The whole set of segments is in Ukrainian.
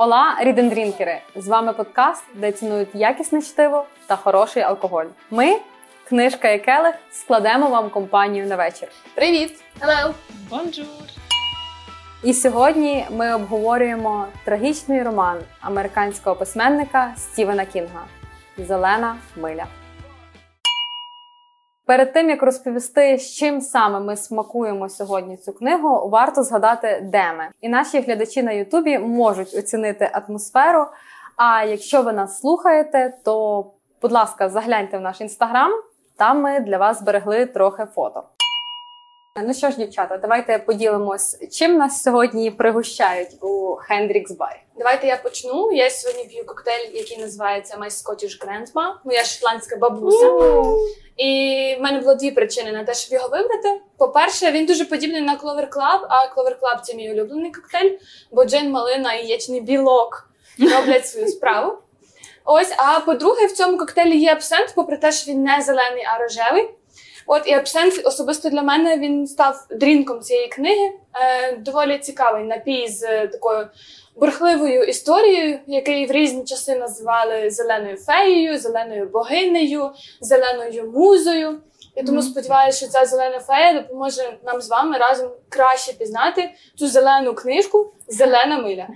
Ола рідендрінкери! З вами подкаст, де цінують якісне чтиво та хороший алкоголь. Ми, книжка і келих, складемо вам компанію на вечір. Привіт! Hello! Бонжур! І сьогодні ми обговорюємо трагічний роман американського письменника Стівена Кінга Зелена миля. Перед тим як розповісти, з чим саме ми смакуємо сьогодні цю книгу, варто згадати, де ми. І наші глядачі на Ютубі можуть оцінити атмосферу. А якщо ви нас слухаєте, то, будь ласка, загляньте в наш інстаграм. Там ми для вас зберегли трохи фото. Ну що ж, дівчата, давайте поділимось, чим нас сьогодні пригощають у Хендрікс Бар. Давайте я почну. Я сьогодні п'ю коктейль, який називається My Scottish Grandma. Моя шотландська бабуся. І в мене було дві причини на те, щоб його вибрати. По-перше, він дуже подібний на Clover Club, а Clover Club – це мій улюблений коктейль, бо джин, малина і яєчний білок роблять свою справу. Ось, а по-друге, в цьому коктейлі є абсент, попри те, що він не зелений, а рожевий. От і абсент особисто для мене він став дрінком цієї книги. Е, Доволі цікавий напій з е, такою бурхливою історією, який в різні часи називали зеленою феєю, зеленою богинею, зеленою музою. І тому сподіваюся, що ця зелена фея допоможе нам з вами разом краще пізнати цю зелену книжку Зелена миля.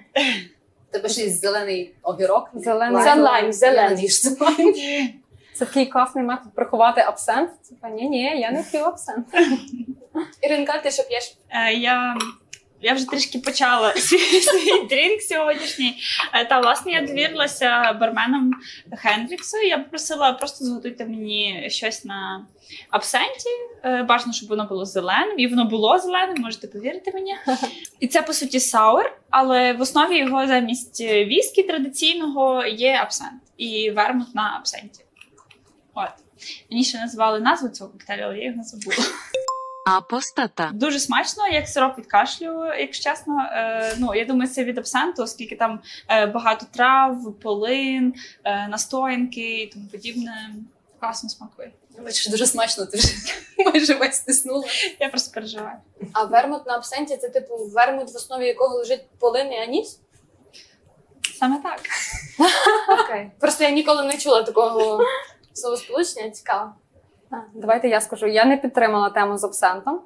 Тебе ще й зелений огірок. Зелений лайм, зелений. Це такий класний метод приховати абсент. Типу, ні, ні, я не п'ю абсент. Іринка, ти що п'єш? Е, я, я вже трішки почала свій, свій дрінк сьогоднішній. Е, Та власне я довірилася барменам Хендріксу. Я попросила просто зготуйте мені щось на абсенті. Е, Бажано, щоб воно було зеленим, і воно було зеленим, можете повірити мені. І це по суті саур, але в основі його замість віскі традиційного є абсент і вермут на абсенті. От. Мені ще називали назву цього коктейлю, але я його не забула. Апостата. Дуже смачно, як сироп від кашлю, якщо чесно. Е, ну, я думаю, це від абсенту, оскільки там е, багато трав, полин, е, настоянки і тому подібне. Класно смакує. Бачиш, дуже смачно, ти вже майже весь стиснула. Я просто переживаю. А вермут на абсенті це типу вермут, в основі якого лежить полин і аніс? Саме так. Окей. Просто я ніколи не чула такого словосполучення, цікаво. Давайте я скажу. Я не підтримала тему з абсентом.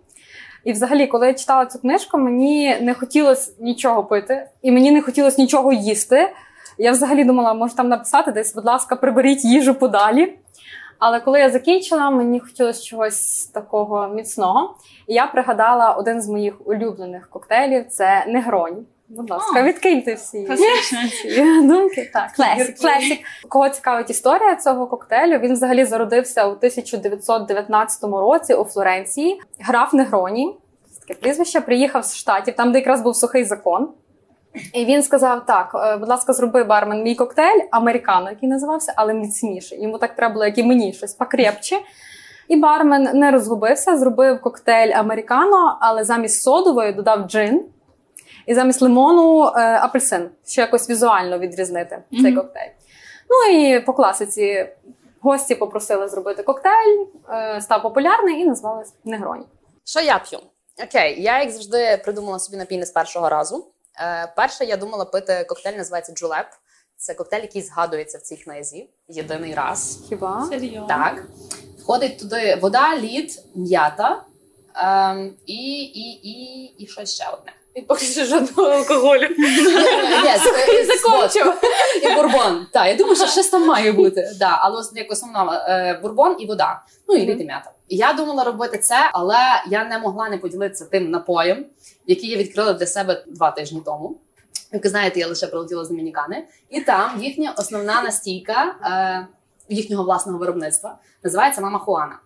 І взагалі, коли я читала цю книжку, мені не хотілося нічого пити, і мені не хотілося нічого їсти. Я взагалі думала, може там написати десь, будь ласка, приберіть їжу подалі. Але коли я закінчила, мені хотілося чогось такого міцного. І я пригадала один з моїх улюблених коктейлів це негронь. Будь ласка, відкиньте всі ці думки. Так, класик, класик. Кого цікавить історія цього коктейлю? Він взагалі зародився у 1919 році у Флоренції. Граф Негроні, це таке прізвище, приїхав з штатів, там, де якраз був сухий закон. І він сказав: так, е, будь ласка, зроби бармен мій коктейль, американо, який називався, але міцніше. Йому так треба було, як і мені, щось покрепче. І бармен не розгубився, зробив коктейль американо, але замість содової додав джин. І замість лимону е, апельсин, щоб якось візуально відрізнити цей Мгм. коктейль. Ну і по класиці гості попросили зробити коктейль, е, став популярний і назвали Негроні. Що я п'ю? Окей, я як завжди придумала собі напій не з першого разу. Е, перше, я думала пити коктейль, називається Джулеп. Це коктейль, який згадується в цій книзі єдиний раз. Хіба? Серйозно. Так. Входить туди вода, лід, м'ята ем, і, і, і, і щось ще одне. І поки що жодного алкоголю. Yes, е, Закончив. І бурбон. Так, я думаю, що щось там має бути. Да, але як основна е, бурбон і вода. Ну і лід і м'ята. Я думала робити це, але я не могла не поділитися тим напоєм, який я відкрила для себе два тижні тому. Як ви знаєте, я лише прилетіла з Домінікани, і там їхня основна настійка е, їхнього власного виробництва називається Мама Хуана.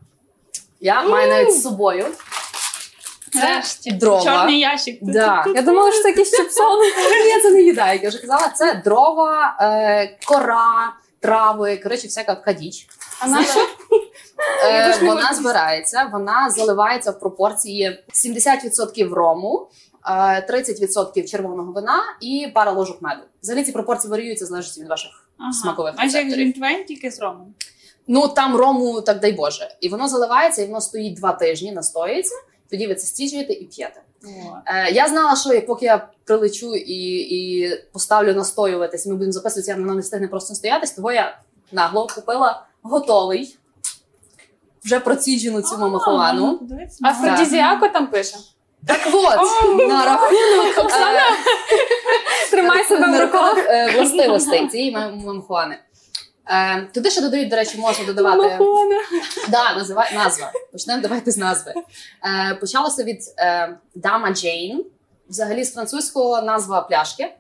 Я маю навіть з собою. Це дрова. Чорний ящик. Да. Я думала, що це якийсь чіпсон. Я це не їдаю, як я вже казала. Це дрова, е, кора, трави, коротше, всяка кадіч. А наша Е, вона збирається, вона заливається в пропорції 70% рому, е, 30% червоного вина і пара ложок меду. Взагалі ці пропорції варіюються залежно від ваших Ага. смакових Майже як рецепторів. Тільки з ромом. Ну там рому, так дай Боже. І воно заливається, і воно стоїть два тижні, настоюється. Тоді ви це стіжуєте і п'єте. Е, я знала, що поки я прилечу і, і поставлю настоюватись, ми будемо записуватися, воно не встигне просто стоятись, того я нагло купила готовий, вже проціджену цю мамахуану. Афродізіаку там пише. Так от, на рахунок, е, Тримай себе в руках. е, властивостей цієї мам- мамахуани. Е, туди ще додають, до речі, можна додавати. Да, назива, назва. Почнемо давайте з назви. Е, почалося від е, Дама Джейн, взагалі з французького назва пляшки. Е,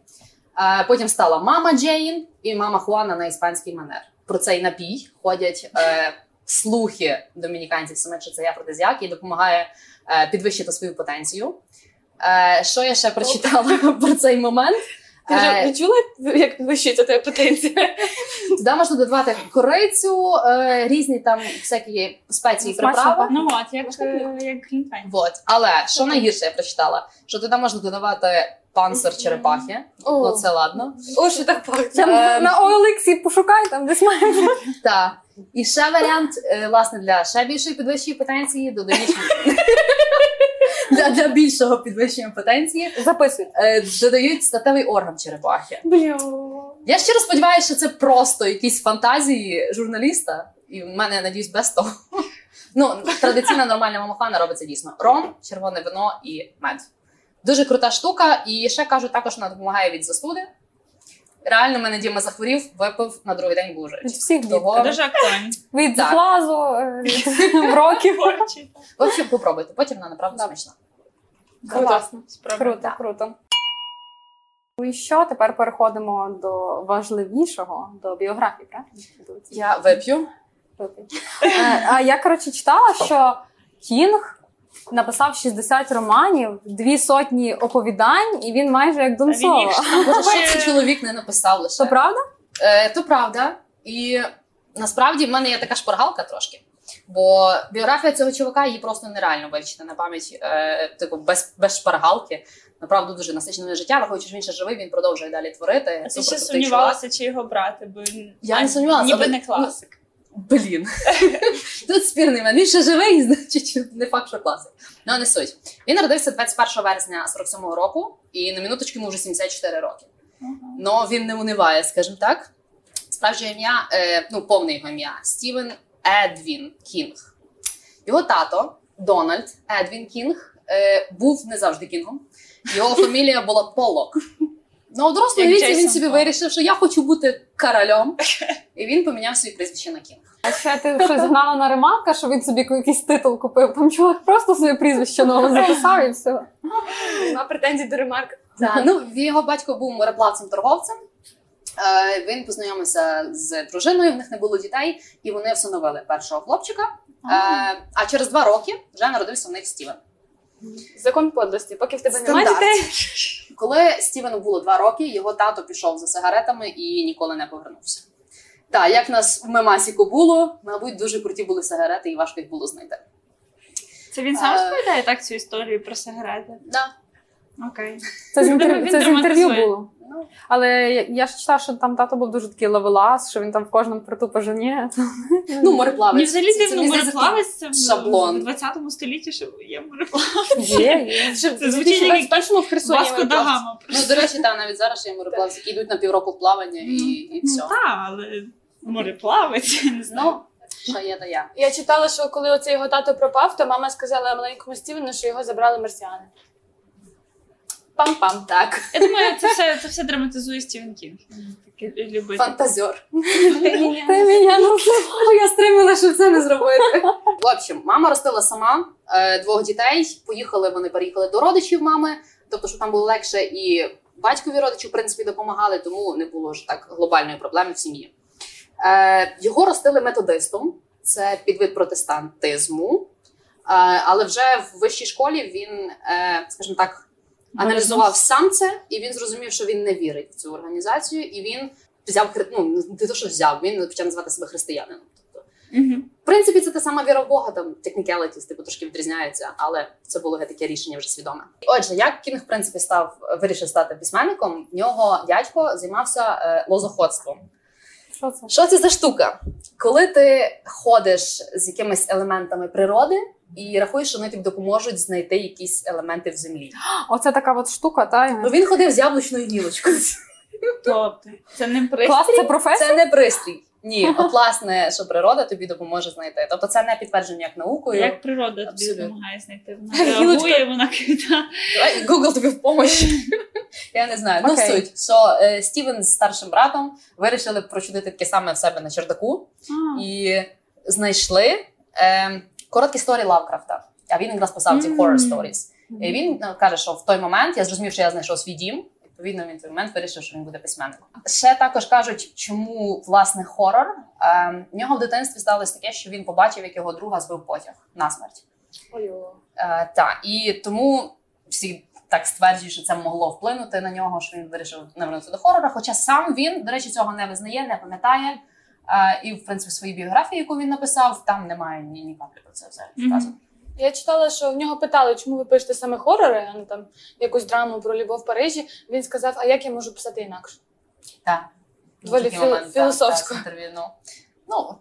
потім стала Мама Джейн і Мама Хуана на іспанський манер. Про цей напій ходять е, слухи домініканців, саме що це афродизіак, і допомагає е, підвищити свою потенцію. Е, що я ще прочитала про цей момент? Ти вже Е, не чула, як підвищується твоя потенція? Туди можна додавати корицю, е, різні там всякі спеції, приправи. Ну от, як, е, як глінтвейн. Вот. Але що найгірше я прочитала, що туди можна додавати панцир черепахи. О. Ну це ладно. О, що так пахне. На OLX пошукай, там десь має. Так. І ще варіант, власне, для ще більшої підвищої потенції додають для, для більшого підвищення потенції Записуй. е, додають статевий орган черепахи. Бля. Я щиро сподіваюся, що це просто якісь фантазії журналіста, і в мене надіюсь без того. Ну, традиційна нормальна мамахана робиться дійсно ром, червоне вино і мед. Дуже крута штука, і ще кажуть, також вона допомагає від застуди. Реально, мене Діма захворів, випив на другий день був Від всіх дітей. Того, Дуже актуально. Від Так. глазу, е, від років. В общем, попробуйте, потім вона направду смачна. Класно. Круто, круто. Ну і що? Тепер переходимо до важливішого, до біографії, правильно? Я вип'ю. Е, А я коротше читала, що Кінг написав 60 романів, дві сотні оповідань, і він майже як Дон Та він їх Соло. Боже, що цей чоловік не написав лише. Це правда? Е, то правда. І насправді в мене є така шпаргалка трошки. Бо біографія цього чувака її просто нереально вивчити на пам'ять, е, типу, без, без шпаргалки. Направду дуже насичене життя, враховуючи, що він ще живий, він продовжує далі творити. А ти ще сумнівалася, чи його брати, бо він Я не сумнівалася, ніби але- не класик. Блін. Тут спірний мене. Він ще живий, значить, не факт, що класик. Ну, не суть. Він народився 21 вересня 47-го року, і на минуточку йому вже 74 роки. Но він не униває, скажімо так. Справжнє ім'я, е, ну, повне його ім'я Стівен Едвін Кінг. Його тато Дональд Едвін Кінг е, був не завжди кінгом. Його фамілія була Полок. Ну, у дорослому Як віці він Джейсон собі Поллок. вирішив, що я хочу бути королем, і він поміняв своє прізвище на Кінг. А ще ти щось гнала на ремарка, що він собі якийсь титул купив. Там чувак просто своє прізвище нове записав і все. Нема претензій до ремарк. Так, ну його батько був мореплавцем торговцем. Е, він познайомився з дружиною, в них не було дітей, і вони всиновили першого хлопчика. Е, а через два роки вже народився в них Стівен. Закон подлості. Поки в тебе немає дітей. Коли Стівену було два роки, його тато пішов за сигаретами і ніколи не повернувся. Так, як в нас в Мемасіку було, мабуть, дуже круті були сигарети, і важко їх було знайти. Це він сам Е. розповідає так цю історію про сигарети. Да. Окей. Це з, інтерв'ю, було. Ну, Але я, я ж читала, що там тато був дуже такий ловелас, що він там в кожному приту поженіє. ну мореплавець. Мені взагалі дивно мореплавець це в шаблон. в 20 столітті, що є мореплавець. Є, є. Що, Це звучить як 2021-му в Херсоні. Васко да. Гама. Ну, до речі, та навіть зараз ще є мореплавці, які йдуть на півроку плавання і, і Ну так, але мореплавець, я не знаю. Ну, що є, то я. Я читала, що коли оцей його тато пропав, то мама сказала маленькому Стівену, що його забрали марсіани. Пам-пам, так. Я думаю, це все, це все драматизує Стівен Кінг. Фантазер. Ти мене називав. Я стримала, щоб це не зробити. В общем, мама ростила сама е, двох дітей. Поїхали, вони переїхали до родичів мами, тобто, що там було легше, і батькові родичі, в принципі, допомагали, тому не було ж так глобальної проблеми в сім'ї. Е, його ростили методистом, це підвид протестантизму. Е, але вже в вищій школі він, скажімо так, аналізував сам це, і він зрозумів, що він не вірить в цю організацію, і він взяв ну, не те, що взяв, він почав називати себе християнином. Тобто, в принципі, це та сама віра в Бога, там technicalities, типу трошки відрізняються, але це було таке рішення вже свідоме. Отже, як Кінг, в принципі, став вирішив стати письменником, в нього дядько займався е, лозоходством. Що це? Що це за штука? Коли ти ходиш з якимись елементами природи, і рахує, що вони тобі допоможуть знайти якісь елементи в землі. Оце така от штука, та Ну він ходив з яблучною гілочкою. Тобто, це не пристрій. клас, це професія. Це не пристрій. Ні, от власне, що природа тобі допоможе знайти. Тобто це не підтверджено як наукою. Як природа тобі допомагає знайти? Вона реагує, вона кита. Давай Google тобі в помощь. Я не знаю. Ну суть, що е, Стівен з старшим братом вирішили прочудити таке саме в себе на чердаку і знайшли е, короткі історії Лавкрафта. А він якраз писав ці Мгм. horror stories. І він е, каже, що в той момент я зрозумів, що я знайшов свій дім. Відповідно, він в той момент вирішив, що він буде письменником. Ще також кажуть, чому власне хорор. Е, в нього в дитинстві сталося таке, що він побачив, як його друга збив потяг на смерть. Ой-о. Е, та і тому всі так стверджують, що це могло вплинути на нього, що він вирішив не вернутися до хорора. Хоча сам він, до речі, цього не визнає, не пам'ятає. І в принципі в своїй біографії, яку він написав, там немає ні, ні каплі про це все Мгм. вказано. Я читала, що в нього питали, чому ви пишете саме хорори, а не там якусь драму про любов в Парижі. Він сказав: А як я можу писати інакше? Так. Доволі момент, так, філософсько. інтерв'ю. Ну, ну,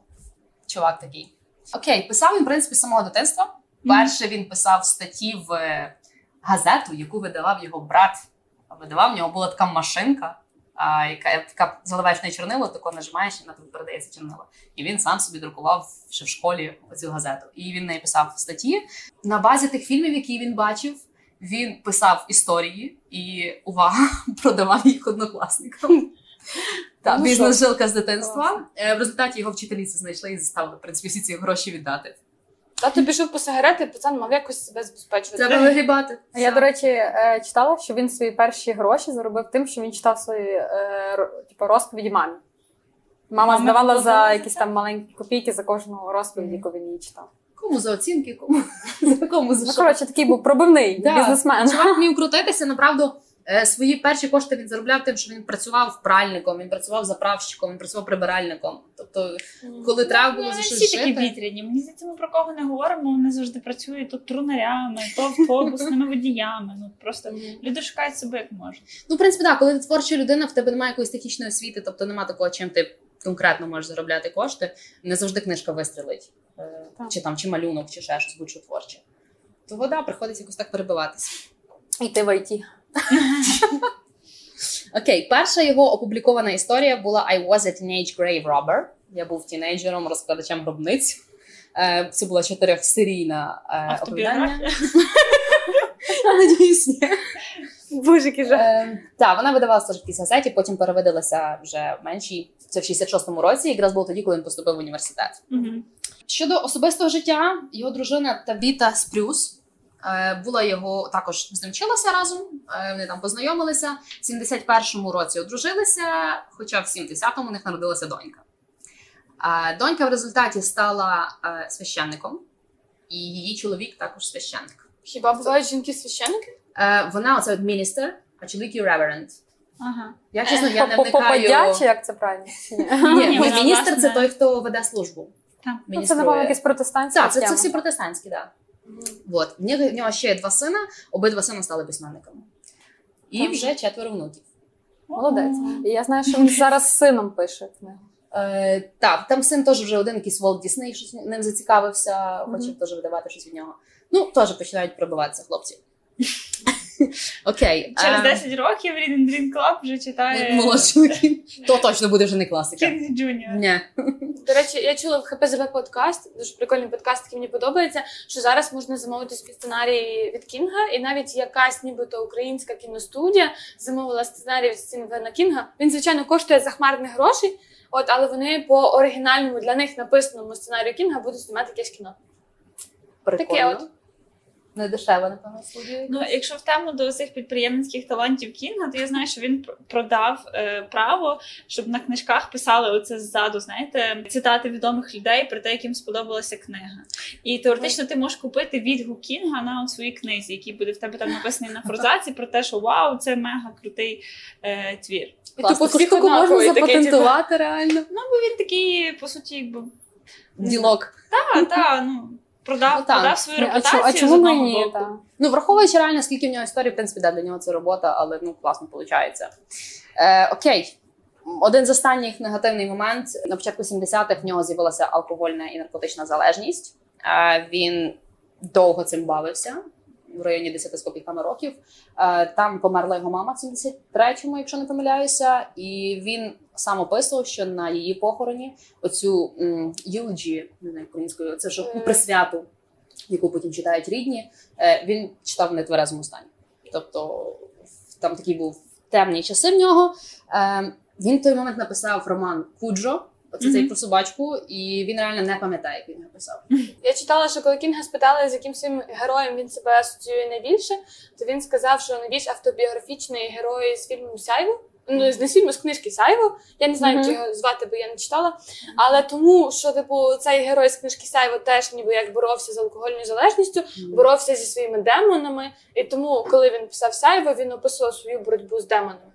чувак такий. Окей, писав він, в принципі, з самого дитинства. Перше він писав статті в е, газету, яку видавав його брат. Видавав в нього була така машинка, а, яка така заливаєш неї чорнило, тако нажимаєш, і на тобі передається чорнило. І він сам собі друкував ще в школі цю газету. І він в неї писав статті. На базі тих фільмів, які він бачив, він писав історії і увага, продавав їх однокласникам. Так, Ну, бізнес-жилка з дитинства. Е, В результаті його вчителі це знайшли і заставили в принципі всі ці гроші віддати. Тато пішов по сигарети, пацан мав якось себе забезпечувати. Треба вигрібати. А Я, до речі, е, читала, що він свої перші гроші заробив тим, що він читав свої е, типу, розповіді мамі. Мама Мама здавала за якісь там маленькі копійки за кожну розповідь, яку він її читав. Кому за оцінки, кому за кому за Ну, коротше, такий був пробивний бізнесмен. Чувак вмів крутитися, направду. Е, Свої перші кошти він заробляв тим, що він працював пральником, він працював заправщиком, він працював прибиральником. Тобто, коли треба було Ну, за щось всі такі вітряні. Мені здається, ми про кого не говоримо, вони завжди працюють то трунарями, то автобусними водіями. Ну просто люди шукають себе як можуть. Ну, в принципі, так, коли ти творча людина, в тебе немає якоїсь технічної освіти, тобто немає такого, чим ти конкретно можеш заробляти кошти. Не завжди книжка вистрілить, Е, Так. чи там чи малюнок, чи ще щось будь-що творче. Того да, приходиться якось так перебиватися. І ти в ІТ. Окей, перша його опублікована історія була I was a teenage grave robber. Я був тінейджером, розкладачем гробниць. Е, Це була чотирьохсерійна е, оповідання. Надіюсь. Боже. Е, Так, вона видавалася в якійсь газеті, потім перевидалася вже в меншій. Це в 66-му році, якраз було тоді, коли він поступив в університет. Щодо особистого життя, його дружина Табіта Спрюс була його також з ним вчилася разом. е, Вони там познайомилися. В 71-му році одружилися, хоча в 70-му у них народилася донька. Е, Донька в результаті стала е, священником, і її чоловік також священник. Хіба бувають жінки священники? Е, Вона оце от міністр, а чоловік є reverend. Ага. Я чесно, я не Попадя, вникаю. чи як це правильно? Ні. Міністр це той, хто веде службу. Так. Ну, це, напевно, якісь протестантські. Так, це, це всі протестантські, так. От. В нього, ще є два сина, обидва сина стали письменниками. І Так. вже четверо внуків. Молодець. І я знаю, що він зараз з сином пише книгу. Е, так, там син теж вже один якийсь Волт Дісней, щось ним зацікавився, хоче теж видавати щось від нього. Ну, теж починають пробиватися хлопці. Окей. Через ем, 10 років Reading Dream Club вже читає молодший. То точно буде вже не класика. Кінг Джуніор. Ні. До речі, я чула в ХПЗВ подкаст, дуже прикольний подкаст, який мені подобається. Що зараз можна замовити собі сценарій від Кінга, і навіть якась, нібито українська кіностудія замовила сценарій від Стівена Кінга. Він, звичайно, коштує захмарних грошей. От, але вони по оригінальному для них написаному сценарію Кінга будуть знімати якесь кіно. Прикольно. от. Не дешево, напевно, студія. Ну, якщо в тему до цих підприємницьких талантів Кінга, то я знаю, що він продав е, право, щоб на книжках писали оце ззаду, знаєте, цитати відомих людей про те, яким сподобалася книга. І теоретично ти можеш купити відгук Кінга на своїй книзі, який буде в тебе там написаний на форзаці, про те, що вау, це мега крутий е, твір. І тупо штуку можна такий, типу, запатентувати реально. Ну, бо він такий, по суті, якби Ділок. та, та, ну. Продав, Ну, продав свою А репутацію. а чому ми боку. та? Ну, враховуючи реально, скільки в нього історії, в принципі, да, для нього це робота, але ну класно виходить. Е, окей. Один з останніх негативний момент на початку 70-х в нього з'явилася алкогольна і наркотична залежність. Е, він довго цим бавився. В районі 10 з копійками років. Е, Там померла його мама в 73-му, якщо не помиляюся, і він сам описував, що на її похороні оцю eulogy, не знаю українською, це ж присвяту, яку потім читають рідні. е, Він читав в нетверезому стані. Тобто там такі був темні часи в нього. Е, Він в той момент написав роман Куджо. Оце цей про собачку, і він реально не пам'ятає, як він його написав. Я читала, що коли Кінга спитали, з яким своїм героєм він себе асоціює найбільше, то він сказав, що найбільш автобіографічний герой з фільму Сяйво. Ну, не з фільму, з книжки Сяйво. Я не знаю, Мгм. як його звати, бо я не читала. Але тому, що типу цей герой з книжки Сяйво теж ніби як боровся з алкогольною залежністю, боровся зі своїми демонами. І тому, коли він писав Сяйво, він описував свою боротьбу з демонами.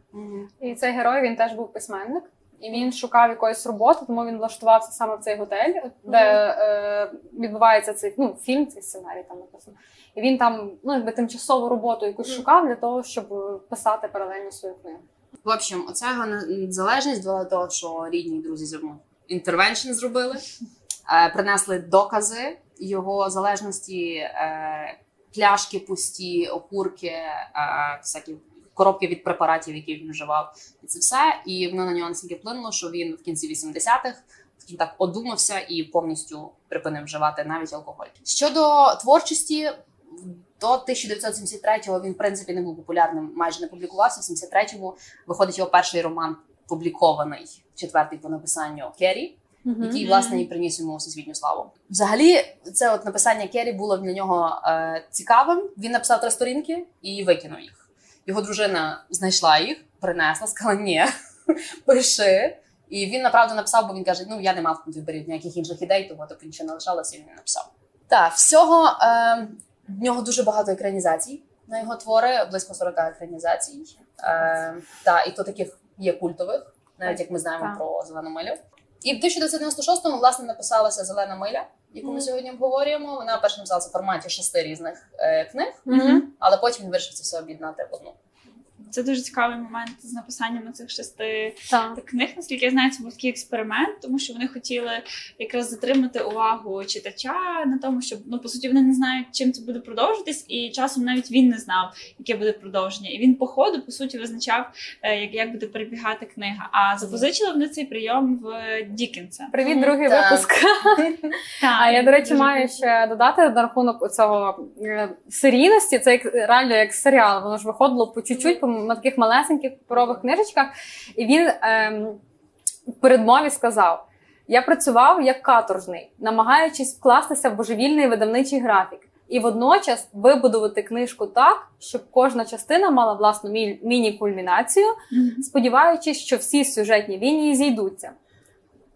І цей герой він теж був письменник, і він шукав якоїсь роботи, тому він влаштувався саме в цей готель, де е, відбувається цей ну, фільм, цей сценарій там написано. І він там ну, якби тимчасову роботу якусь шукав для того, щоб писати паралельно свою книгу. В общем, оця його незалежність була до того, що рідні і друзі зробили інтервеншн зробили, е, принесли докази його залежності, е, пляшки пусті, окурки, е, всякі коробки від препаратів, які він вживав, і це все. І воно на нього настільки вплинуло, що він в кінці 80-х так одумався і повністю припинив вживати навіть алкоголь. Щодо творчості. До 1973-го він, в принципі, не був популярним, майже не публікувався. В 73-му виходить його перший роман, публікований, четвертий по написанню Керрі, який, власне, і приніс йому всесвітню славу. Взагалі, це от написання Керрі було для нього е, цікавим. Він написав три сторінки і викинув їх. Його дружина знайшла їх, принесла, сказала: ні, пиши. І він направду написав, бо він каже: ну я не мав виборів ніяких інших ідей, тому тобто нічого не лишалося, і він не написав. Так, всього е, в нього дуже багато екранізацій на його твори, близько 40 екранізацій. Е, та, і то таких є культових, навіть як ми знаємо Так. про зелену милю. І в 1996-му, власне, написалася Зелена миля, яку ми сьогодні обговорюємо. Вона перша написалася в форматі шести різних е, книг, але потім він вирішив це все об'єднати в одну. Це дуже цікавий момент з написанням цих шести Так. книг. Наскільки я знаю, це був такий експеримент, тому що вони хотіли якраз затримати увагу читача на тому, щоб ну по суті вони не знають, чим це буде продовжитись, і часом навіть він не знав, яке буде продовження. І він по ходу по суті визначав, е, як, як буде перебігати книга. А запозичили вони цей прийом в Дікенса. Привіт, другий Так. випуск. Так, А я, до речі, дуже маю ще додати на рахунок цього серійності. Це як реально як серіал. Воно ж виходило по чуть-чуть, на таких малесеньких паперових книжечках. І він ем, в передмові сказав: я працював як каторжний, намагаючись вкластися в божевільний видавничий графік. І водночас вибудувати книжку так, щоб кожна частина мала власну мі- міні-кульмінацію, Мгм. сподіваючись, що всі сюжетні лінії зійдуться,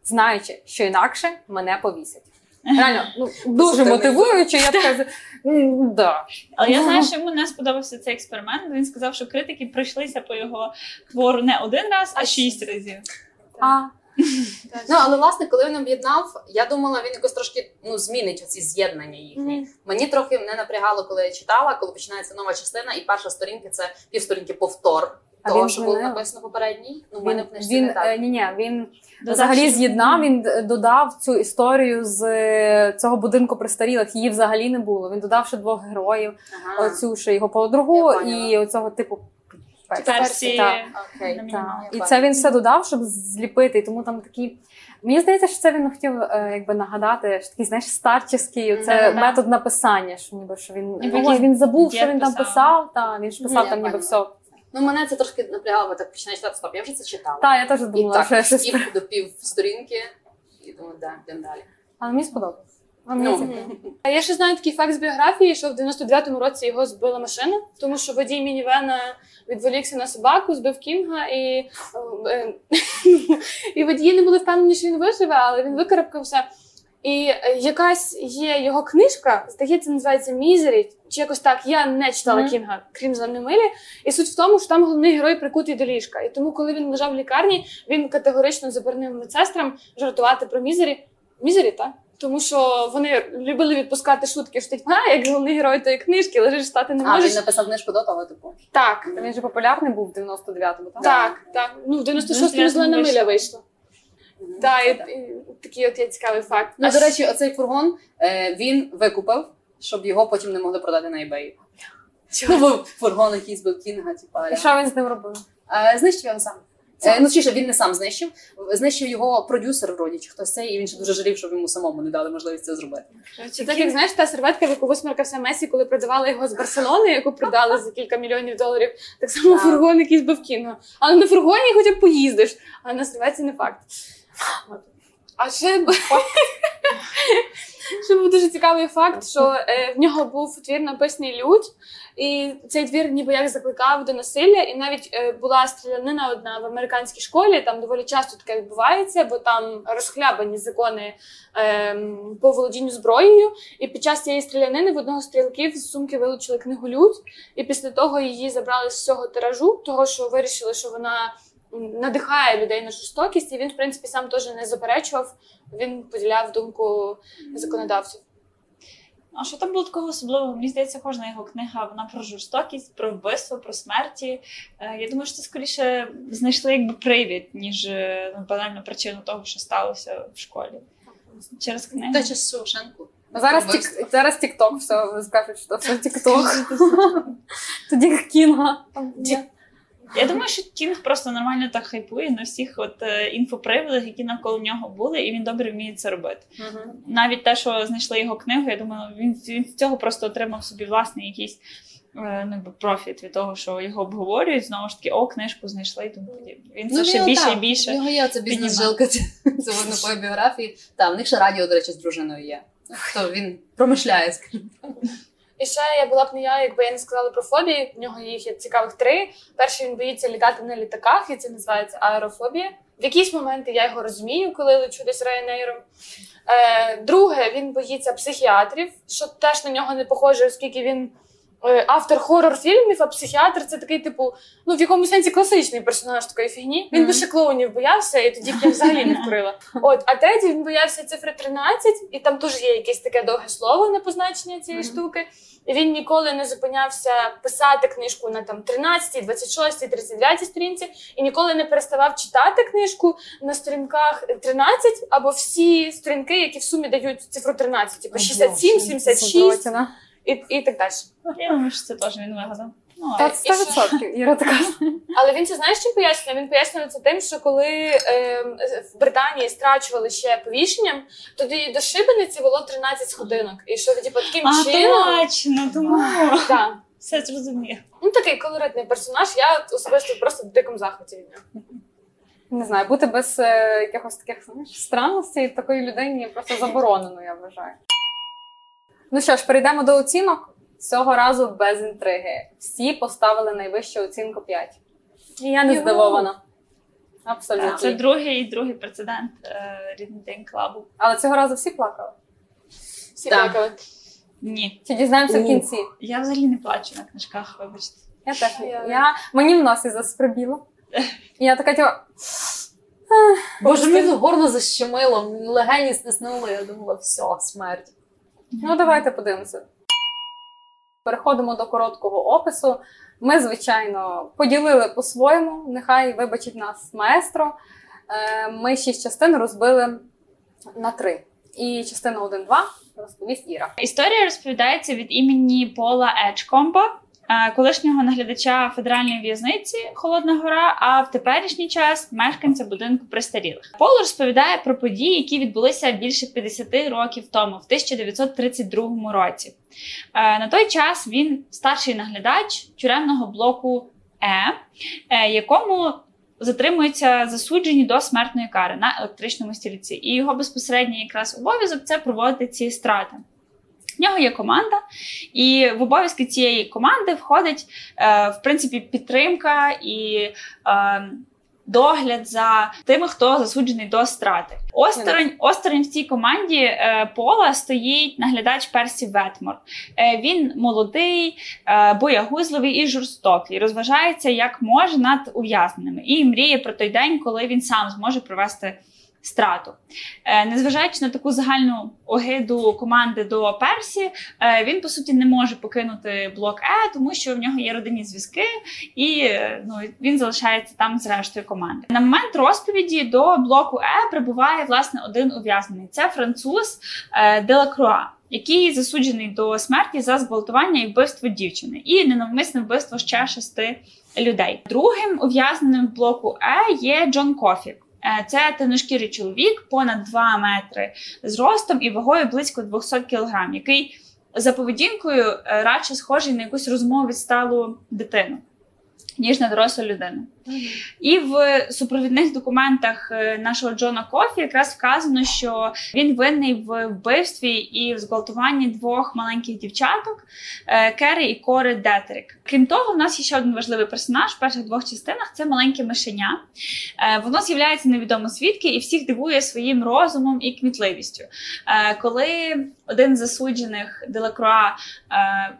знаючи, що інакше мене повісять. Реально, ну дуже мотивуюче. Я така да. Але я знаю, що йому не сподобався цей експеримент. Він сказав, що критики пройшлися по його твору не один раз, а шість разів. А, Ну але власне, коли він об'єднав, я думала, він якось трошки ну змінить оці з'єднання їхні. Мені трохи не напрягало, коли я читала, коли починається нова частина, і перша сторінка це півсторінки повтор А того, він що було змінив? написано попередній. Ну, в мене він, в книжці він, не так. е, ні, ні, він Додав взагалі ще- з'єднав, він д- додав цю історію з е, цього будинку престарілих. Її взагалі не було. Він додав ще двох героїв: Ага. оцю ще його подругу Я поняла. і оцього типу. Персі Так. Окей. на І це він все додав, щоб зліпити. І тому там такі. Мені здається, що це він хотів е, якби нагадати, що такий, знаєш, старческий це Да-да-да. метод написання, що ніби що він Ніби ой, якийсь він забув, дід що він там писав. писав. Та він ж писав Я там ніби поняла. все. Ну мене це трошки напрягало, бо так починає читати стоп. Я вже це читала. Та я теж і думала, так, що я щось. скіп до пів сторінки, і думаю, да, йдемо далі. Але мені сподобалось. А мені Ну. А я ще знаю такий факт з біографії, що в 99-му році його збила машина, тому що водій мінівена відволікся на собаку, збив Кінга, і, е, і водії не були впевнені, що він виживе, але він викарабкався. І е, якась є його книжка, здається, називається Мізері, чи якось так. Я не читала Мгм. Кінга, крім «Зеленої милі. І суть в тому, що там головний герой прикутий до ліжка. І тому, коли він лежав в лікарні, він категорично заборонив медсестрам жартувати про Мізері. Мізері, так? Тому що вони любили відпускати шутки, що типу, а, як головний герой тої книжки, лежиш стати не А, він написав книжку до того, типу. Так, Він же популярний був в 99-му, так? так, так. Ну, в 96-му зелена вийшло. миля вийшла. Так, і, такий от є цікавий факт. Ну, А до ж- речі, оцей фургон е, він викупив щоб його потім не могли продати на eBay. Ну, бо фургон якийсь був Кінга, типа. І що він з ним робив? Е, Знищив його сам. Е, Ну, чи він не сам знищив, знищив його продюсер вроді, чи хтось цей, і він ще дуже жалів, щоб йому самому не дали можливість це зробити. Це так, як знаєш, та серветка, в яку висмаркався Месі, коли продавали його з Барселони, яку продали за кілька мільйонів доларів. Так само фургон якийсь був кіно. Але на фургоні хоча б поїздиш, а на серветці не факт. А ще ще був дуже цікавий факт, що е, в нього був твір написаний Людь, і цей твір ніби як закликав до насилля, і навіть е, була стрілянина одна в американській школі. Там доволі часто таке відбувається, бо там розхлябані закони е, по володінню зброєю. І під час цієї стрілянини в одного з стрілків з сумки вилучили книгу Людь, і після того її забрали з цього тиражу, того що вирішили, що вона надихає людей на жорстокість, і він, в принципі, сам теж не заперечував. Він поділяв думку законодавців. А що там було такого особливого? Мені здається, кожна його книга вона про жорстокість, про вбивство, про смерті. Е, Я думаю, що це скоріше знайшли якби привід, ніж е, ну, банальну причину того, що сталося в школі. Через книгу. Тарасе Шевченку. Зараз тік, зараз тік-ток все скажуть, що це тік-ток. Тоді Кінга. Я думаю, що Кінг просто нормально так хайпує на всіх от е, інфоприводах, які навколо нього були, і він добре вміє це робити. Навіть те, що знайшли його книгу, я думаю, він, він з цього просто отримав собі власний якийсь е, ну, профіт від того, що його обговорюють. Знову ж таки, о, книжку знайшли і тому подібне. Він це ще більше і більше. нього є оця бізнес-жилка, це це по біографії. Та, в них ще радіо, до речі, з дружиною є. То він промишляє, скажімо. І ще я була б не я, якби я не сказала про фобії. В нього їх є цікавих три. Перший він боїться літати на літаках, і це називається аерофобія. В якісь моменти я його розумію, коли лечу десь районейром. Е, друге, він боїться психіатрів, що теж на нього не похоже, оскільки він автор хорор фільмів, а психіатр це такий, типу, ну в якому сенсі класичний персонаж такої фігні. Він ще клоунів боявся, і тоді б я взагалі не вкрила. От, а третій він боявся цифри 13, і там теж є якесь таке довге слово на позначення цієї штуки. І він ніколи не зупинявся писати книжку на там 13, 26, 39 сторінці, і ніколи не переставав читати книжку на сторінках 13 або всі сторінки, які в сумі дають цифру 13, типу 67, 76 Задротіна. І, і так далі. Я думаю, що це теж він вигадав. Ну, Та а- 100% Іра така. Але він це знаєш чим пояснює? Він пояснює це тим, що коли е, в Британії страчували ще повішенням, тоді до шибениці було 13 сходинок. І що типу, таким а чином. точно, тому Да. все зрозумів. Ну такий колоритний персонаж. Я особисто просто в дикому захваті від нього. Не знаю, бути без е, якихось таких знаєш, странностей такої людині просто заборонено, я вважаю. Ну що ж, перейдемо до оцінок. Цього разу без інтриги. Всі поставили найвищу оцінку 5. І я не Юху! здивована. Абсолютно. Це другий і другий прецедент е, рідний день клабу. Але цього разу всі плакали. Всі Так. плакали. Ні, Чи дізнаємося в Ух. кінці? я взагалі не плачу на книжках, вибачте. Я теж. Я- Я... Мені в носі заскребіло. І я така, типу, Боже, мені горло защемило, легені стиснули, я думала, все, смерть. Ну, давайте подивимося. Переходимо до короткого опису. Ми, звичайно, поділили по-своєму. Нехай вибачить нас маестро. Е, Ми шість частин розбили на три. І частина 1-2 розповість Іра. Історія розповідається від імені Пола Еджкомба, колишнього наглядача федеральної в'язниці Холодна Гора, а в теперішній час мешканця будинку престарілих. Пол розповідає про події, які відбулися більше 50 років тому, в 1932 році. Е, На той час він старший наглядач тюремного блоку Е, е, якому затримуються засуджені до смертної кари на електричному стільці. І його безпосередній якраз обов'язок це проводити ці страти. В нього є команда, і в обов'язки цієї команди входить е, в принципі підтримка і е, догляд за тими, хто засуджений до страти. Осторонь, осторонь в цій команді е, пола стоїть наглядач Персі Ветмор. Е, він молодий, е, боягузливий і жорстокий, розважається як може над ув'язненими і мріє про той день, коли він сам зможе провести страту. Е, Незважаючи на таку загальну огиду команди до Персі, е, він по суті не може покинути блок Е, тому що в нього є родинні зв'язки, і е, ну, він залишається там з рештою команди. На момент розповіді до блоку Е прибуває власне один ув'язнений. Це француз Делакруа. який засуджений до смерті за зґвалтування і вбивство дівчини, і ненавмисне вбивство ще шести людей. Другим ув'язненим блоку Е є Джон Кофі. Е, Це темношкірий чоловік, понад 2 метри зростом і вагою близько 200 кг, який за поведінкою е, радше схожий на якусь розумово відсталу дитину, ніж на дорослу людину. І в супровідних документах е, нашого Джона Кофі якраз вказано, що він винний в вбивстві і в зґвалтуванні двох маленьких дівчаток е, і Кори Детерик. Крім того, в нас є ще один важливий персонаж в перших двох частинах це маленьке мишеня. Е, Воно з'являється невідомо звідки і всіх дивує своїм розумом і кмітливістю. Коли один з засуджених Делакруа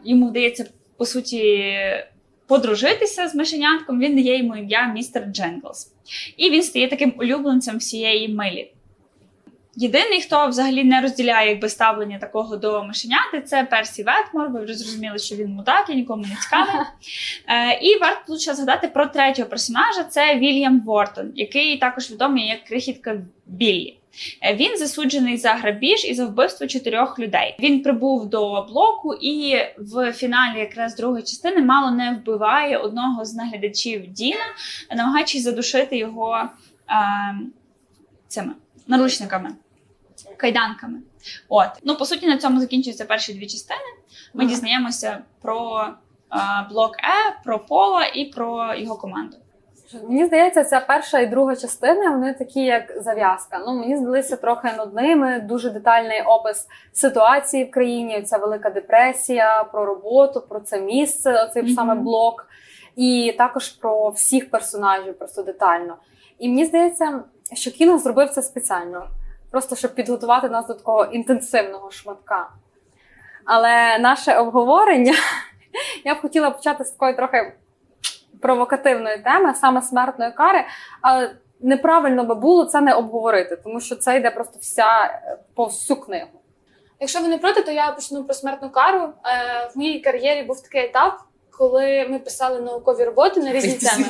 йому вдається по суті подружитися з мишенятком, він дає йому ім'я містер Дженглс. І він стає таким улюбленцем всієї милі. Єдиний, хто взагалі не розділяє якби, ставлення такого до мишеняти, це Персі Ветмор. Ви вже зрозуміли, що він мудак і нікому не цікавий. Е, і варто тут ще згадати про третього персонажа: це Вільям Вортон, який також відомий як крихітка Біллі. Е, Він засуджений за грабіж і за вбивство чотирьох людей. Він прибув до блоку, і в фіналі, якраз другої частини, мало не вбиває одного з наглядачів Діна, намагаючись задушити його е, цими наручниками, кайданками. От ну по суті, на цьому закінчуються перші дві частини. Ми дізнаємося про е, блок Е, про Пола і про його команду. Мені здається, ця перша і друга частини вони такі, як зав'язка. Ну мені здалися трохи нудними. Дуже детальний опис ситуації в країні. Ця велика депресія, про роботу, про це місце, оцей Мгм. саме блок, і також про всіх персонажів, просто детально. І мені здається, що кіно зробив це спеціально, просто щоб підготувати нас до такого інтенсивного шматка. Але наше обговорення я б хотіла почати з такої трохи провокативної теми, саме смертної кари. Але неправильно би було це не обговорити, тому що це йде просто вся е, по книгу. Якщо ви не проти, то я почну про смертну кару. Е, в моїй кар'єрі був такий етап, коли ми писали наукові роботи на різні теми.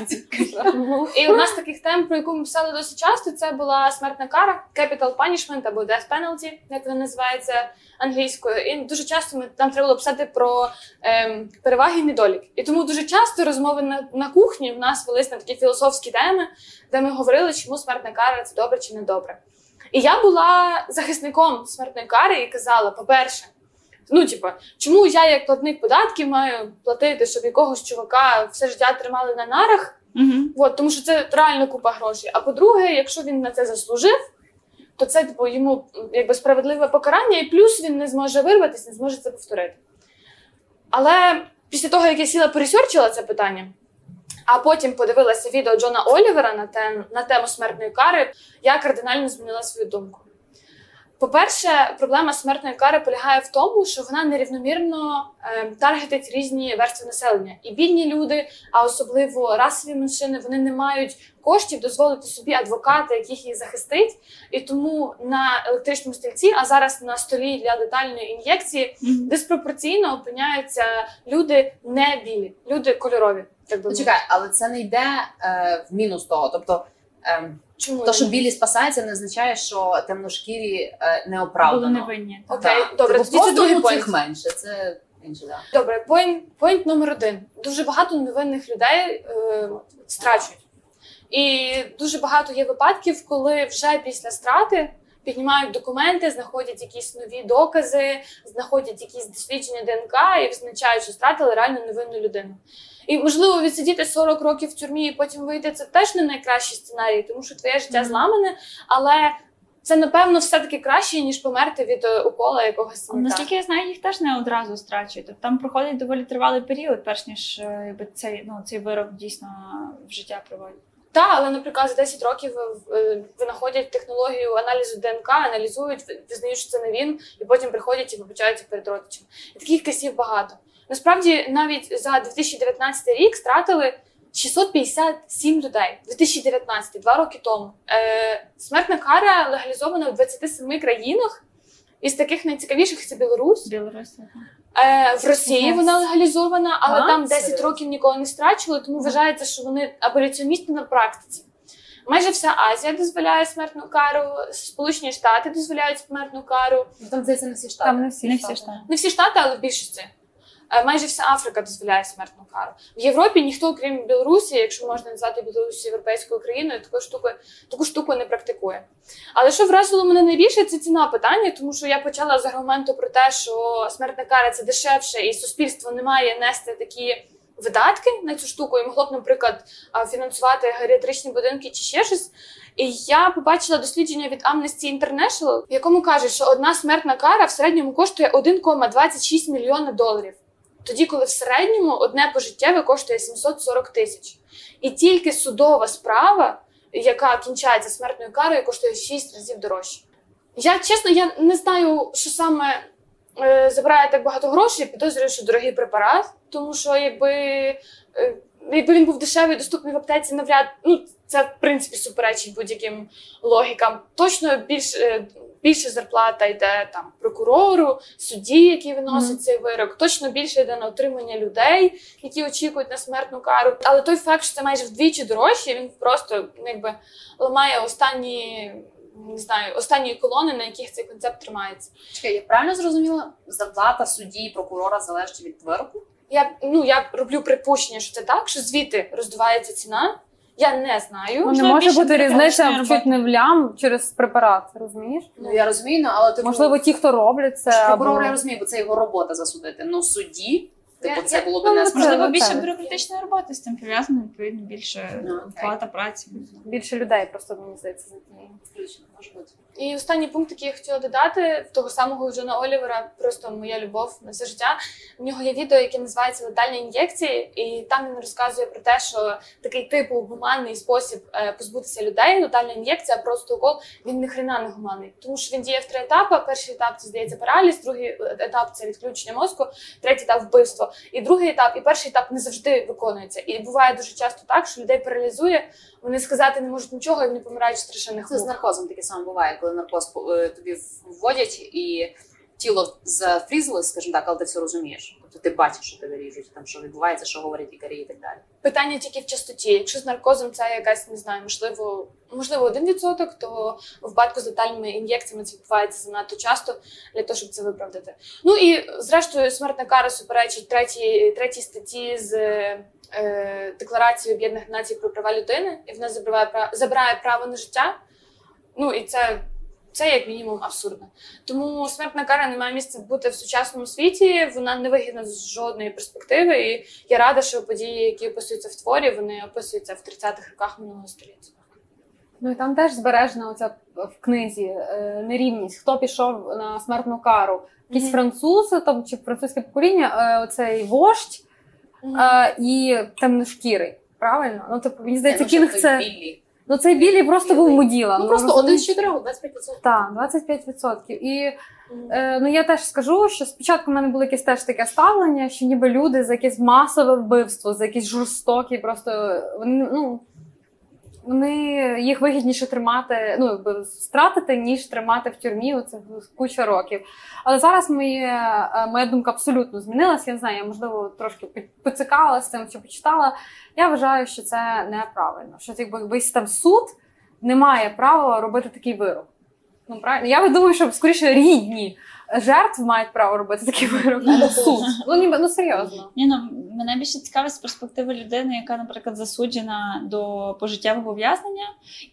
І одна з таких тем, про яку ми писали досить часто, це була смертна кара, capital punishment або death penalty, як вона називається англійською. І дуже часто ми там треба було писати про ем, переваги і недоліки. І тому дуже часто розмови на, на кухні в нас велись на такі філософські теми, де ми говорили, чому смертна кара це добре чи не добре. І я була захисником смертної кари і казала: по-перше, ну, типа, чому я, як платник податків, маю платити, щоб якогось чувака все життя тримали на нарах? Угу. От, тому що це реально купа грошей. А по-друге, якщо він на це заслужив, то це типу, йому якби справедливе покарання, і плюс він не зможе вирватися, не зможе це повторити. Але після того, як я сіла пересерчила це питання, а потім подивилася відео Джона Олівера на, тем, на тему смертної кари, я кардинально змінила свою думку. По-перше, проблема смертної кари полягає в тому, що вона нерівномірно е, таргетить різні верстви населення. І бідні люди, а особливо расові меншини, вони не мають коштів дозволити собі адвоката, яких їх захистить. І тому на електричному стільці, а зараз на столі для летальної ін'єкції, диспропорційно опиняються люди не білі, люди кольорові. Так би чекай, але це не йде е, в мінус того. Тобто, Чому то, що білі спасаються, не означає, що темношкірі е, Були неоправдано. невинні. Окей, Так. добре, Типу, тоді це просто другий point. цих менше. Це інше, да. Добре, point, point номер один. Дуже багато невинних людей е, страчують. І дуже багато є випадків, коли вже після страти піднімають документи, знаходять якісь нові докази, знаходять якісь дослідження ДНК і визначають, що стратили реально невинну людину. І можливо відсидіти 40 років в тюрмі і потім вийти це теж не найкращий сценарій, тому що твоє життя зламане, але це напевно все-таки краще, ніж померти від е, укола якогось Але. Наскільки я знаю, їх теж не одразу страчують. Тобто там проходить доволі тривалий період, перш ніж е, якби цей ну цей вирок дійсно в життя приводять. Так, але, наприклад, за 10 років е, винаходять технологію аналізу ДНК, аналізують, визнають, що це не він, і потім приходять і вибачаються перед родичами. І таких кейсів багато. Насправді, навіть за 2019 рік стратили 657 людей. 2019, два роки тому. Е, смертна кара легалізована в 27 країнах. Із таких найцікавіших це Білорусь. Білорусь. Е, в Росії Yes. вона легалізована, але А, там 10 серйозно? років ніколи не страчували, тому вважається, що вони аболіціоністи на практиці. Майже вся Азія дозволяє смертну кару, Сполучені Штати дозволяють смертну кару. Там здається не всі штати. Там не всі. Не штати. всі штати. Не всі штати, але в більшості. Е, Майже вся Африка дозволяє смертну кару. В Європі ніхто, окрім Білорусі, якщо можна назвати Білорусь європейською країною, таку штуку, таку штуку не практикує. Але що вразило мене найбільше, це ціна питання, тому що я почала з аргументу про те, що смертна кара це дешевше, і суспільство не має нести такі видатки на цю штуку, і могло б, наприклад, фінансувати геріатричні будинки чи ще щось. І я побачила дослідження від Amnesty International, в якому кажуть, що одна смертна кара в середньому коштує 1,26 мільйона доларів. Тоді, коли в середньому одне пожиттєве коштує 740 тисяч. І тільки судова справа, яка кінчається смертною карою, коштує в 6 разів дорожче. Я чесно, я не знаю, що саме е, забирає так багато грошей. Підозрюю, що дорогий препарат, тому що якби, е, якби він був дешевий, доступний в аптеці, навряд ну це в принципі суперечить будь-яким логікам. Точно більш, е, більше зарплата йде там прокурору, судді, який виносить Мгм. цей вирок. Точно більше йде на отримання людей, які очікують на смертну кару. Але той факт, що це майже вдвічі дорожче, він просто ну, якби ламає останні. Не знаю, останні колони, на яких цей концепт тримається. Чекай, я правильно зрозуміла? Зарплата судді і прокурора залежить від вироку? Я ну я роблю припущення, що це так, що звідти роздувається ціна. Я не знаю. Ну, не Можливо, може більше бути різниця чуть не в лям через препарат, розумієш? Ну я розумію, ну, але ти Можливо, ті, хто роблять це. прокурор або- я розумію, бо це його робота засудити. Ну судді, типу, це було б ну, не. Можливо, більше бюрократичної роботи з цим пов'язано, відповідно, більше Ну, плата праці. Більше людей просто мені здається за тією. Включено, може бути. І останній пункт, який я хотіла додати, того самого Джона Олівера, просто моя любов на все життя. В нього є відео, яке називається Летальні ін'єкції, і там він розказує про те, що такий типу гуманний спосіб е, позбутися людей, летальна ін'єкція, просто укол, він ні хрена не гуманний. Тому що він діє в три етапи. Перший етап це здається параліз, другий етап це відключення мозку, третій етап вбивство. І другий етап, і перший етап не завжди виконується. І буває дуже часто так, що людей паралізує, вони сказати не можуть нічого, і вони помирають в страшенних Це з муках. наркозом таке саме буває, коли наркоз е, тобі вводять і тіло зафрізилось, скажімо так, але ти все розумієш. Тобто ти бачиш, що тебе ріжуть, там що відбувається, що говорять лікарі і так далі. Питання тільки в частоті. Якщо з наркозом це якась не знаю, можливо, можливо, один відсоток, то в випадку з летальними ін'єкціями це відбувається занадто часто для того, щоб це виправдати. Ну і зрештою, смертна кара суперечить третій, третій статті з е, Декларації Об'єднаних Націй про права людини, і вона забирає право забирає право на життя. Ну і це. Це як мінімум абсурдно. Тому смертна кара не має місця бути в сучасному світі. Вона не вигідна з жодної перспективи. І я рада, що події, які описуються в творі, вони описуються в 30-х роках минулого століття. Ну і там теж збережена оця в книзі е, нерівність. Хто пішов на смертну кару? Якісь Мгм. французи там чи французьке покоління, е, оцей вождь е, і темношкірий. Правильно? Ну типу, мені здається, Ну, кінг це. Ну цей білий просто був муділа. Ну просто один з чотирьох, 25%. Так, 25%. І Е, ну я теж скажу, що спочатку в мене було якесь теж таке ставлення, що ніби люди за якесь масове вбивство, за якісь жорстокі, просто вони ну. Вони їх вигідніше тримати, ну якби стратити, ніж тримати в тюрмі оце куча років. Але зараз моє, е, моя думка абсолютно змінилася. Я не знаю, я можливо трошки поцікавилася цим, що почитала. Я вважаю, що це неправильно. Що якби там суд не має права робити такий вирок. Ну правильно, я думаю, що скоріше рідні жертв мають право робити такий вирок. суд. Ну ніби ну серйозно. Ні, ну мене більше цікавить з перспективи людини, яка, наприклад, засуджена до пожиттєвого ув'язнення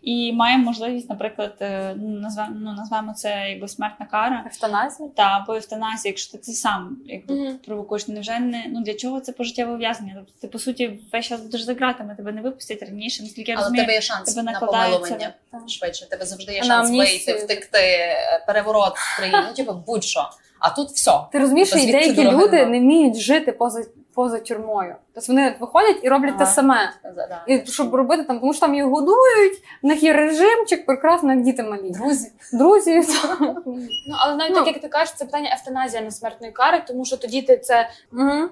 і має можливість, наприклад, е, назвемо, ну, назвемо це якби смертна кара Евтаназія. та або евтаназія, якщо ти це сам якби Мгм. провокуєш. Невже не ну для чого це пожиттєве ув'язнення? Тобто ти по суті весь час будеш за ґратами, тебе не випустять раніше, наскільки я Але розумію. тебе є шанс тебе на помилування швидше. Тебе завжди є шанс вийти, втекти, е, переворот в країні, ну типу будь-що. А тут все. Ти розумієш, що деякі люди не вміють жити поза, поза тюрмою. Тобто вони виходять і роблять те саме. І щоб робити там, тому що там їх годують, в них є режимчик, прекрасно, як діти малі. Друзі, Друзі, Ну але навіть Ну. так як ти кажеш, це питання евтаназія не смертної кари, тому що тоді ти це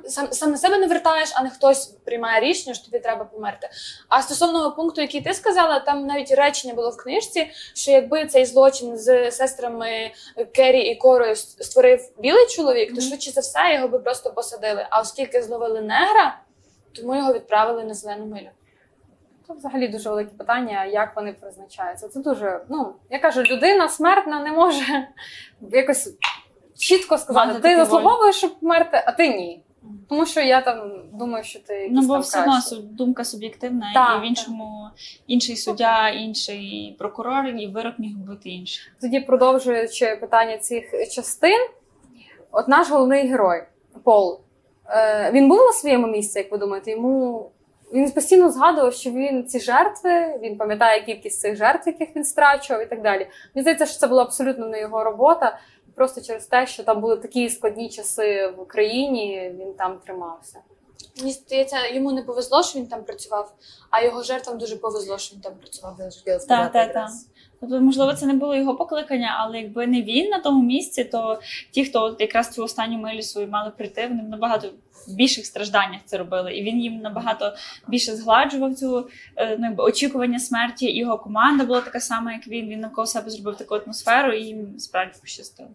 сам, сам на себе не вертаєш, а не хтось приймає рішення, що тобі треба померти. А стосовно пункту, який ти сказала, там навіть речення було в книжці, що якби цей злочин з сестрами Керрі і Корою створив білий чоловік, то швидше за все його би просто посадили. А оскільки зловили негра, тому його відправили на зелену милю. Це взагалі дуже велике питання, як вони призначаються. Це дуже, ну, я кажу, людина смертна не може якось чітко сказати, Мати ти заслуговуєш, щоб померти, а ти ні. Тому що я там думаю, що ти якийсь Ну, бо там все одно думка суб'єктивна, Так, і в іншому інший суддя, інший прокурор, і вирок міг бути інший. Тоді продовжуючи питання цих частин, от наш головний герой Пол. Е, він був на своєму місці, як ви думаєте? Йому він постійно згадував, що він ці жертви, він пам'ятає кількість цих жертв, яких він страчував, і так далі. Мені здається, що це була абсолютно не його робота. Просто через те, що там були такі складні часи в Україні, він там тримався. Мені здається, йому не повезло, що він там працював, а його жертвам дуже повезло, що він там працював. Так, так, так. Тобто, можливо, це не було його покликання, але якби не він на тому місці, то ті, хто от якраз цю останню милю свою мали прийти, вони набагато в більших стражданнях це робили. І він їм набагато більше згладжував цю е, ну, якби, очікування смерті. Його команда була така сама, як він. Він навколо себе зробив таку атмосферу, і їм справді пощастило.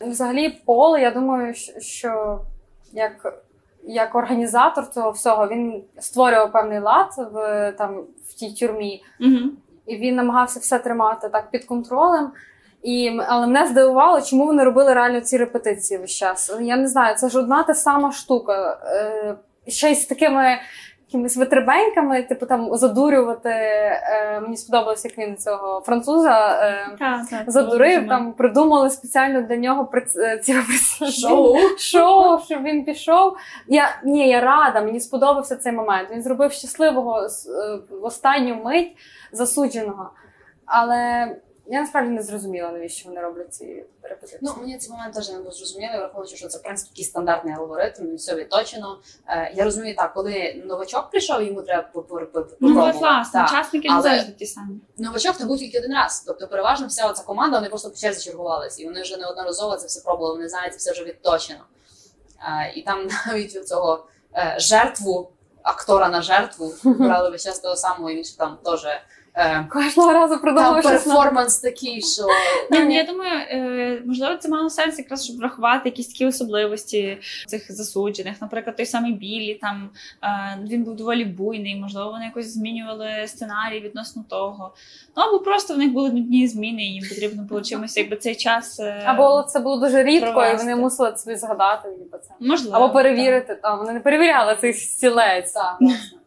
Взагалі, Пол, я думаю, що як, як організатор цього всього він створював певний лад в, там, в тій тюрмі, Угу. і він намагався все тримати так під контролем. І, але мене здивувало, чому вони робили реально ці репетиції весь час. Я не знаю, це ж одна та сама штука. Е, ще й з такими якимись витребеньками, типу там задурювати. Е, мені сподобалось, як він цього француза. Е, так, Задурив, там придумали спеціально для нього приц- е, цього Шоу. шоу, щоб він пішов. Я ні, я рада, мені сподобався цей момент. Він зробив щасливого в останню мить засудженого. Але я насправді не зрозуміла, навіщо вони роблять ці репетиції. Ну, мені цей момент теж не був зрозумілий, враховуючи, що це в принципі такий стандартний алгоритм, він все відточено. Е, я розумію так, коли новачок прийшов, йому треба Ну, от, власне, учасники не завжди ті самі. Новачок це був тільки один раз. Тобто, переважно вся ця команда вони просто по черзі чергувалися, і вони вже неодноразово це все пробували, вони знають, це все вже відточено. Е, і там навіть у цього е, жертву, актора на жертву, брали весь час того самого, і він ще там теж. Е, Кожного разу нове. перформанс такий, що Ні, ну, я думаю, е, можливо, це мало сенс якраз, щоб врахувати якісь такі особливості цих засуджених. Наприклад, той самий Білі, там е, він був доволі буйний, можливо, вони якось змінювали сценарій відносно того. Ну або просто в них були нудні зміни, і їм потрібно було чимось, якби цей час. Або це було дуже рідко, і вони мусили собі згадати ніби це. можливо, Або перевірити там. Вони не перевіряли цей стілець. так, власне.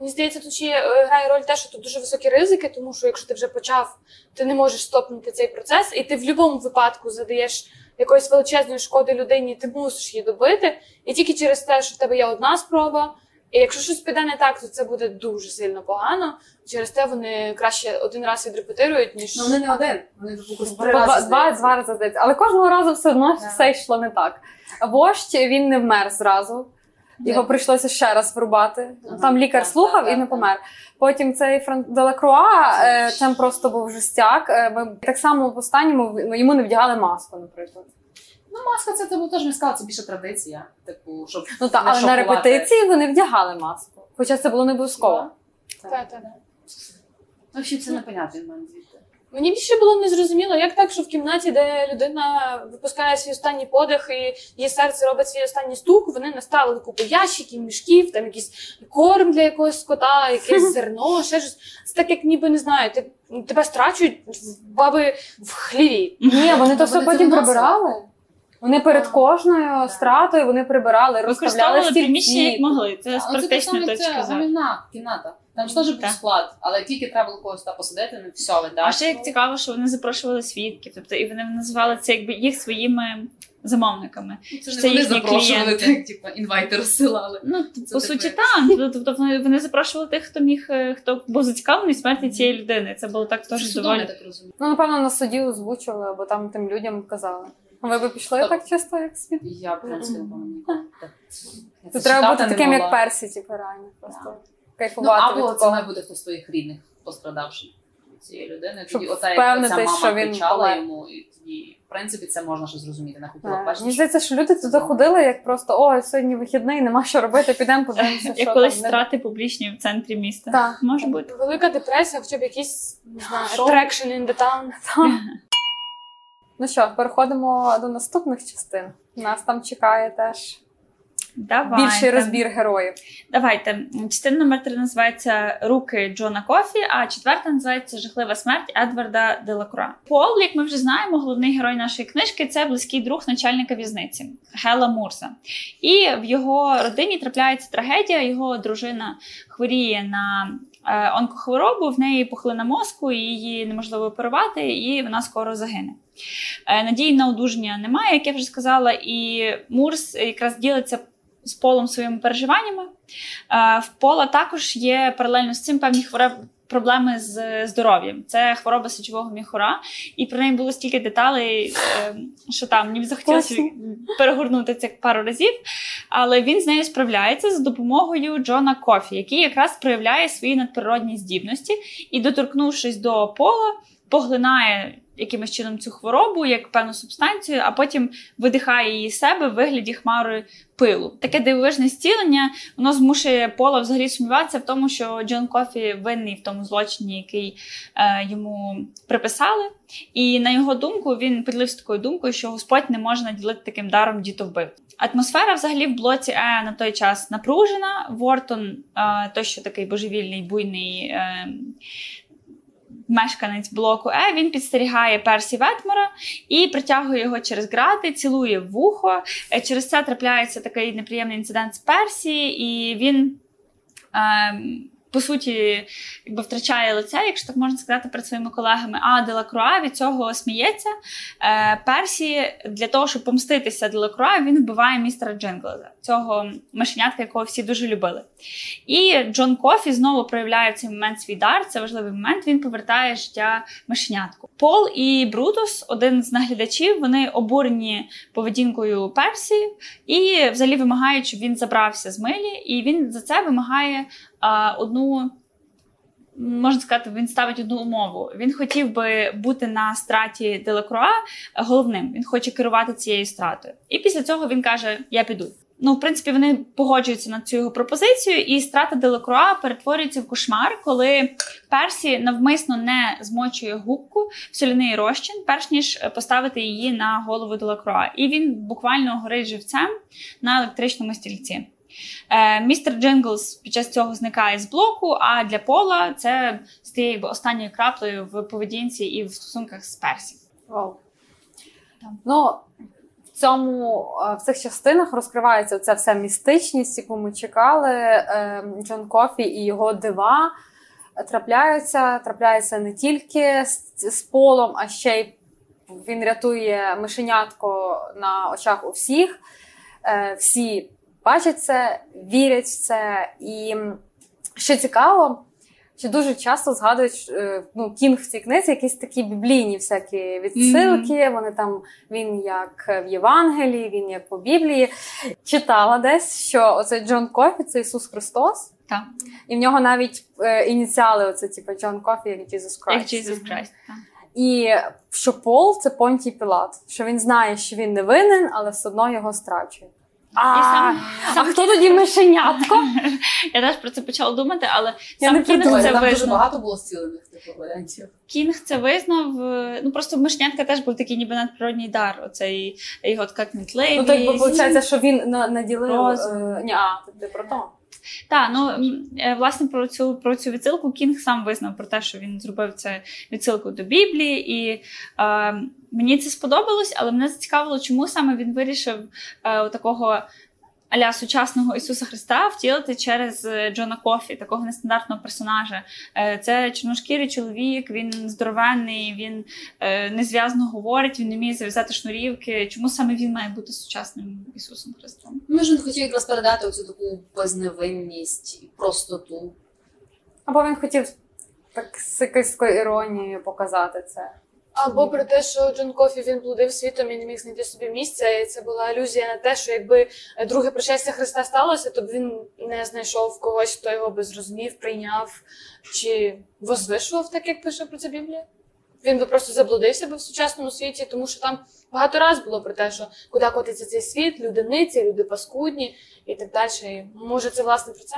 Мені здається, тут ще е, грає роль те, що тут дуже високі ризики, тому що якщо ти вже почав, ти не можеш стопнути цей процес, і ти в будь-якому випадку задаєш якоїсь величезної шкоди людині, ти мусиш її добити. І тільки через те, що в тебе є одна спроба, і якщо щось піде не так, то це буде дуже сильно погано. Через те вони краще один раз відрепетирують, ніж Ну вони не один. Вони Два, рази. два, два рази здається. Але кожного разу все одно Да. все йшло не так. Вождь він не вмер зразу. Його прийшлося ще раз врубати. Ага, Там лікар так, слухав так, і не так, помер. Потім цей Фран Делакруа, е, там просто був жестяк. Е, Ми так само в останньому йому не вдягали маску, наприклад. Ну, маска це типу, теж не сказала, це більше традиція. Типу, щоб Ну так, не але на репетиції вони вдягали маску. Хоча це було не обов'язково. та, та, та. Ну, ще це непонятно в мене. Мені більше було незрозуміло, як так, що в кімнаті, де людина випускає свій останній подих і її серце робить свій останній стук, вони наставили купу ящиків, мішків, там якийсь корм для якогось скота, якесь зерно, ще щось. Це так, як ніби не знаю, ти, тебе страчують в баби в хліві. Ні, вони то все потім пробирали. прибирали. Вони перед кожною стратою вони прибирали, розставляли Використовували приміщення як могли. Це з це практичної точки зору. гамівна кімната. Там ж теж був склад, але тільки треба було когось там посадити, ну все, ви А ще як цікаво, що вони запрошували свідків, тобто і вони називали це якби їх своїми замовниками. Це Це не вони їхні запрошували, клієнти. так, типу, інвайти розсилали. Ну Це по суті, так. Тобто вони, вони запрошували тих, хто міг, е, хто був зацікавлений смерті цієї людини. Це було так Це теж доволі. так розумію. Ну, напевно, на суді озвучували, або там тим людям казали. А ви б пішли так чисто, як світ? Я, напевно, ніколи. Це треба бути таким, як. Персі, типу, реально. Просто Ну, кайфувати або від це має бути хтось з твоїх рідних, пострадавши цієї людини. Щоб Тоді ота, як ця впевнитись, мама що він кричала йому, і тоді, в принципі, це можна ще зрозуміти. Не хотіла бачити. Мені що- здається, що люди туди ходили, як просто о, сьогодні вихідний, нема що робити, підемо подивимося, що Як колись страти публічні в центрі міста. Так. Може бути. Велика депресія, хоча б якийсь не знаю, attraction in the town. Ну що, переходимо до наступних частин. Нас там чекає теж Давайте. більший розбір героїв. Давайте. Частина номер три називається Руки Джона Кофі, а четверта називається Жахлива смерть Едварда Делакруа. Пол, як ми вже знаємо, головний герой нашої книжки це близький друг начальника в'язниці Гела Мурса. І в його родині трапляється трагедія. Його дружина хворіє на онкохворобу, в неї пухлина мозку, її неможливо оперувати, і вона скоро загине. Е, Надії на одужання немає, як я вже сказала, і Мурс якраз ділиться з полом своїми переживаннями. Е, В пола також є паралельно з цим певні. Проблеми з здоров'ям. Це хвороба сечового міхура, і про неї було стільки деталей, е, що там мені захотілося перегорнути це пару разів. Але він з нею справляється за допомогою Джона Кофі, який якраз проявляє свої надприродні здібності і, доторкнувшись до пола, поглинає якимось чином цю хворобу як певну субстанцію, а потім видихає її себе в вигляді хмари пилу. Таке дивовижне зцілення воно змушує Пола взагалі сумніватися в тому, що Джон Кофі винний в тому злочині, який е, йому приписали. І на його думку він поділився такою думкою, що Господь не може наділити таким даром дітовбив. Атмосфера взагалі в блоці Е на той час напружена. Вортон, е, той, що такий божевільний, буйний. Е, Мешканець блоку Е він підстерігає Персі Ветмора і притягує його через грати, цілує вухо. Е, Через це трапляється такий неприємний інцидент з Персі, і він. ем, по суті, якби втрачає лице, якщо так можна сказати, перед своїми колегами. А Делакруа від цього сміється. Е, Персі для того, щоб помститися Делакруа, він вбиває містера Джинглеза, цього мишенятка, якого всі дуже любили. І Джон Кофі знову проявляє в цей момент свій дар. Це важливий момент. Він повертає життя мишенятку. Пол і Брутус, один з наглядачів, вони обурені поведінкою Персі і взагалі вимагають, щоб він забрався з милі, і він за це вимагає одну. Можна сказати, він ставить одну умову. Він хотів би бути на страті Делакруа головним. Він хоче керувати цією стратою. І після цього він каже: Я піду. Ну, в принципі, вони погоджуються на цю його пропозицію, і страта Делакруа перетворюється в кошмар, коли Персі навмисно не змочує губку в соляний розчин, перш ніж поставити її на голову Делакруа. І він буквально горить живцем на електричному стільці. Е, містер Джинглс під час цього зникає з блоку, а для Пола це стає якби останньою краплею в поведінці і в стосунках з Персі. Вау. Ну, в цьому е, в цих частинах розкривається ця вся містичність, яку ми чекали. Е, Джон Кофі і його дива трапляються. Трапляються не тільки з, з полом, а ще й він рятує мишенятко на очах у всіх. Всі бачать це, вірять в це. І що цікаво, що дуже часто згадують е, ну, Кінг в цій книзі якісь такі біблійні всякі відсилки. Вони там він як в Євангелії, він як по Біблії. Читала десь, що оцей Джон Кофі це Ісус Христос. Так. І в нього навіть е, ініціали, оце типу Джон Кофі, як Jesus Christ. Як Jesus Christ. так. І що Пол це Понтій Пілат, що він знає, що він не винен, але все одно його страчує. А, І сам- а хто тоді мишенятко? Я теж про це почала думати, але Я сам не Кінг придумала, це там дуже визнав. багато було зцілених типу варіантів. Кінг це визнав. е, Ну просто мишенятка теж був такий ніби надприродній дар. Оцей його така кмітливість. Ну так бо виходить, що він на- наділив. Розум. Е, ні, а ти про то. Так, ну е, власне про цю про цю відсилку Кінг сам визнав про те, що він зробив це відсилку до Біблії, і е, мені це сподобалось, але мене зацікавило, чому саме він вирішив е, такого аля сучасного Ісуса Христа втілити через е, Джона Кофі, такого нестандартного персонажа. Е, Це чорношкірий чоловік, він здоровенний, він е, незв'язно говорить, він не вміє зав'язати шнурівки. Чому саме він має бути сучасним Ісусом Христом? Може, він хотів якраз передати оцю таку безневинність і простоту. Або він хотів так з якоюсь іронією показати це. Або про те, що Джон Кофі він блудив світом і не міг знайти собі місця, і це була алюзія на те, що якби друге пришестя Христа сталося, то б він не знайшов когось, хто його би зрозумів, прийняв чи возвишував, так як пише про це Біблія. Він би просто заблудився би в сучасному світі, тому що там багато раз було про те, що куди котиться цей світ, люди ниці, люди паскудні і так далі. Може, це власне про це?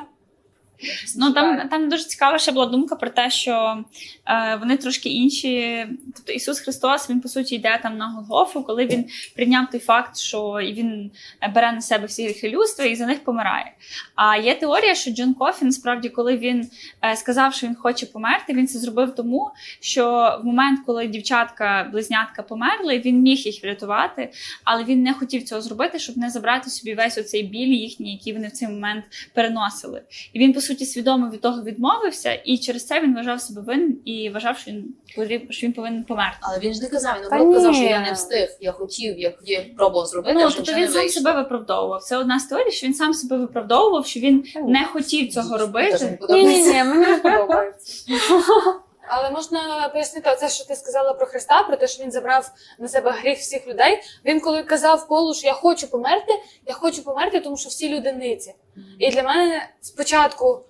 Ну там, там дуже цікава ще була думка про те, що е, вони трошки інші. Тобто Ісус Христос, він по суті йде там на Голгофу, коли він прийняв той факт, що він бере на себе всі гріхи людства і за них помирає. А є теорія, що Джон Кофі, насправді, коли він е, сказав, що він хоче померти, він це зробив тому, що в момент, коли дівчатка, близнятка померли, він міг їх врятувати, але він не хотів цього зробити, щоб не забрати собі весь оцей біль їхній, який вони в цей момент переносили. І він, по суті, свідомо від того відмовився, і через це він вважав себе винним і вважав, що він потріб- що він повинен померти. Але він ж не казав, він Та казав, що я не встиг. Я хотів, я, я пробував зробити, Ну, а тобто він сам себе виправдовував. Це одна з теорій, що він сам себе виправдовував, що він не хотів цього робити. Ні, ні, ні, мені не подобається. Але можна пояснити це, що ти сказала про Христа, про те, що він забрав на себе гріх всіх людей. Він коли казав Полу, що я хочу померти, я хочу померти, тому що всі люди ниці. І для мене спочатку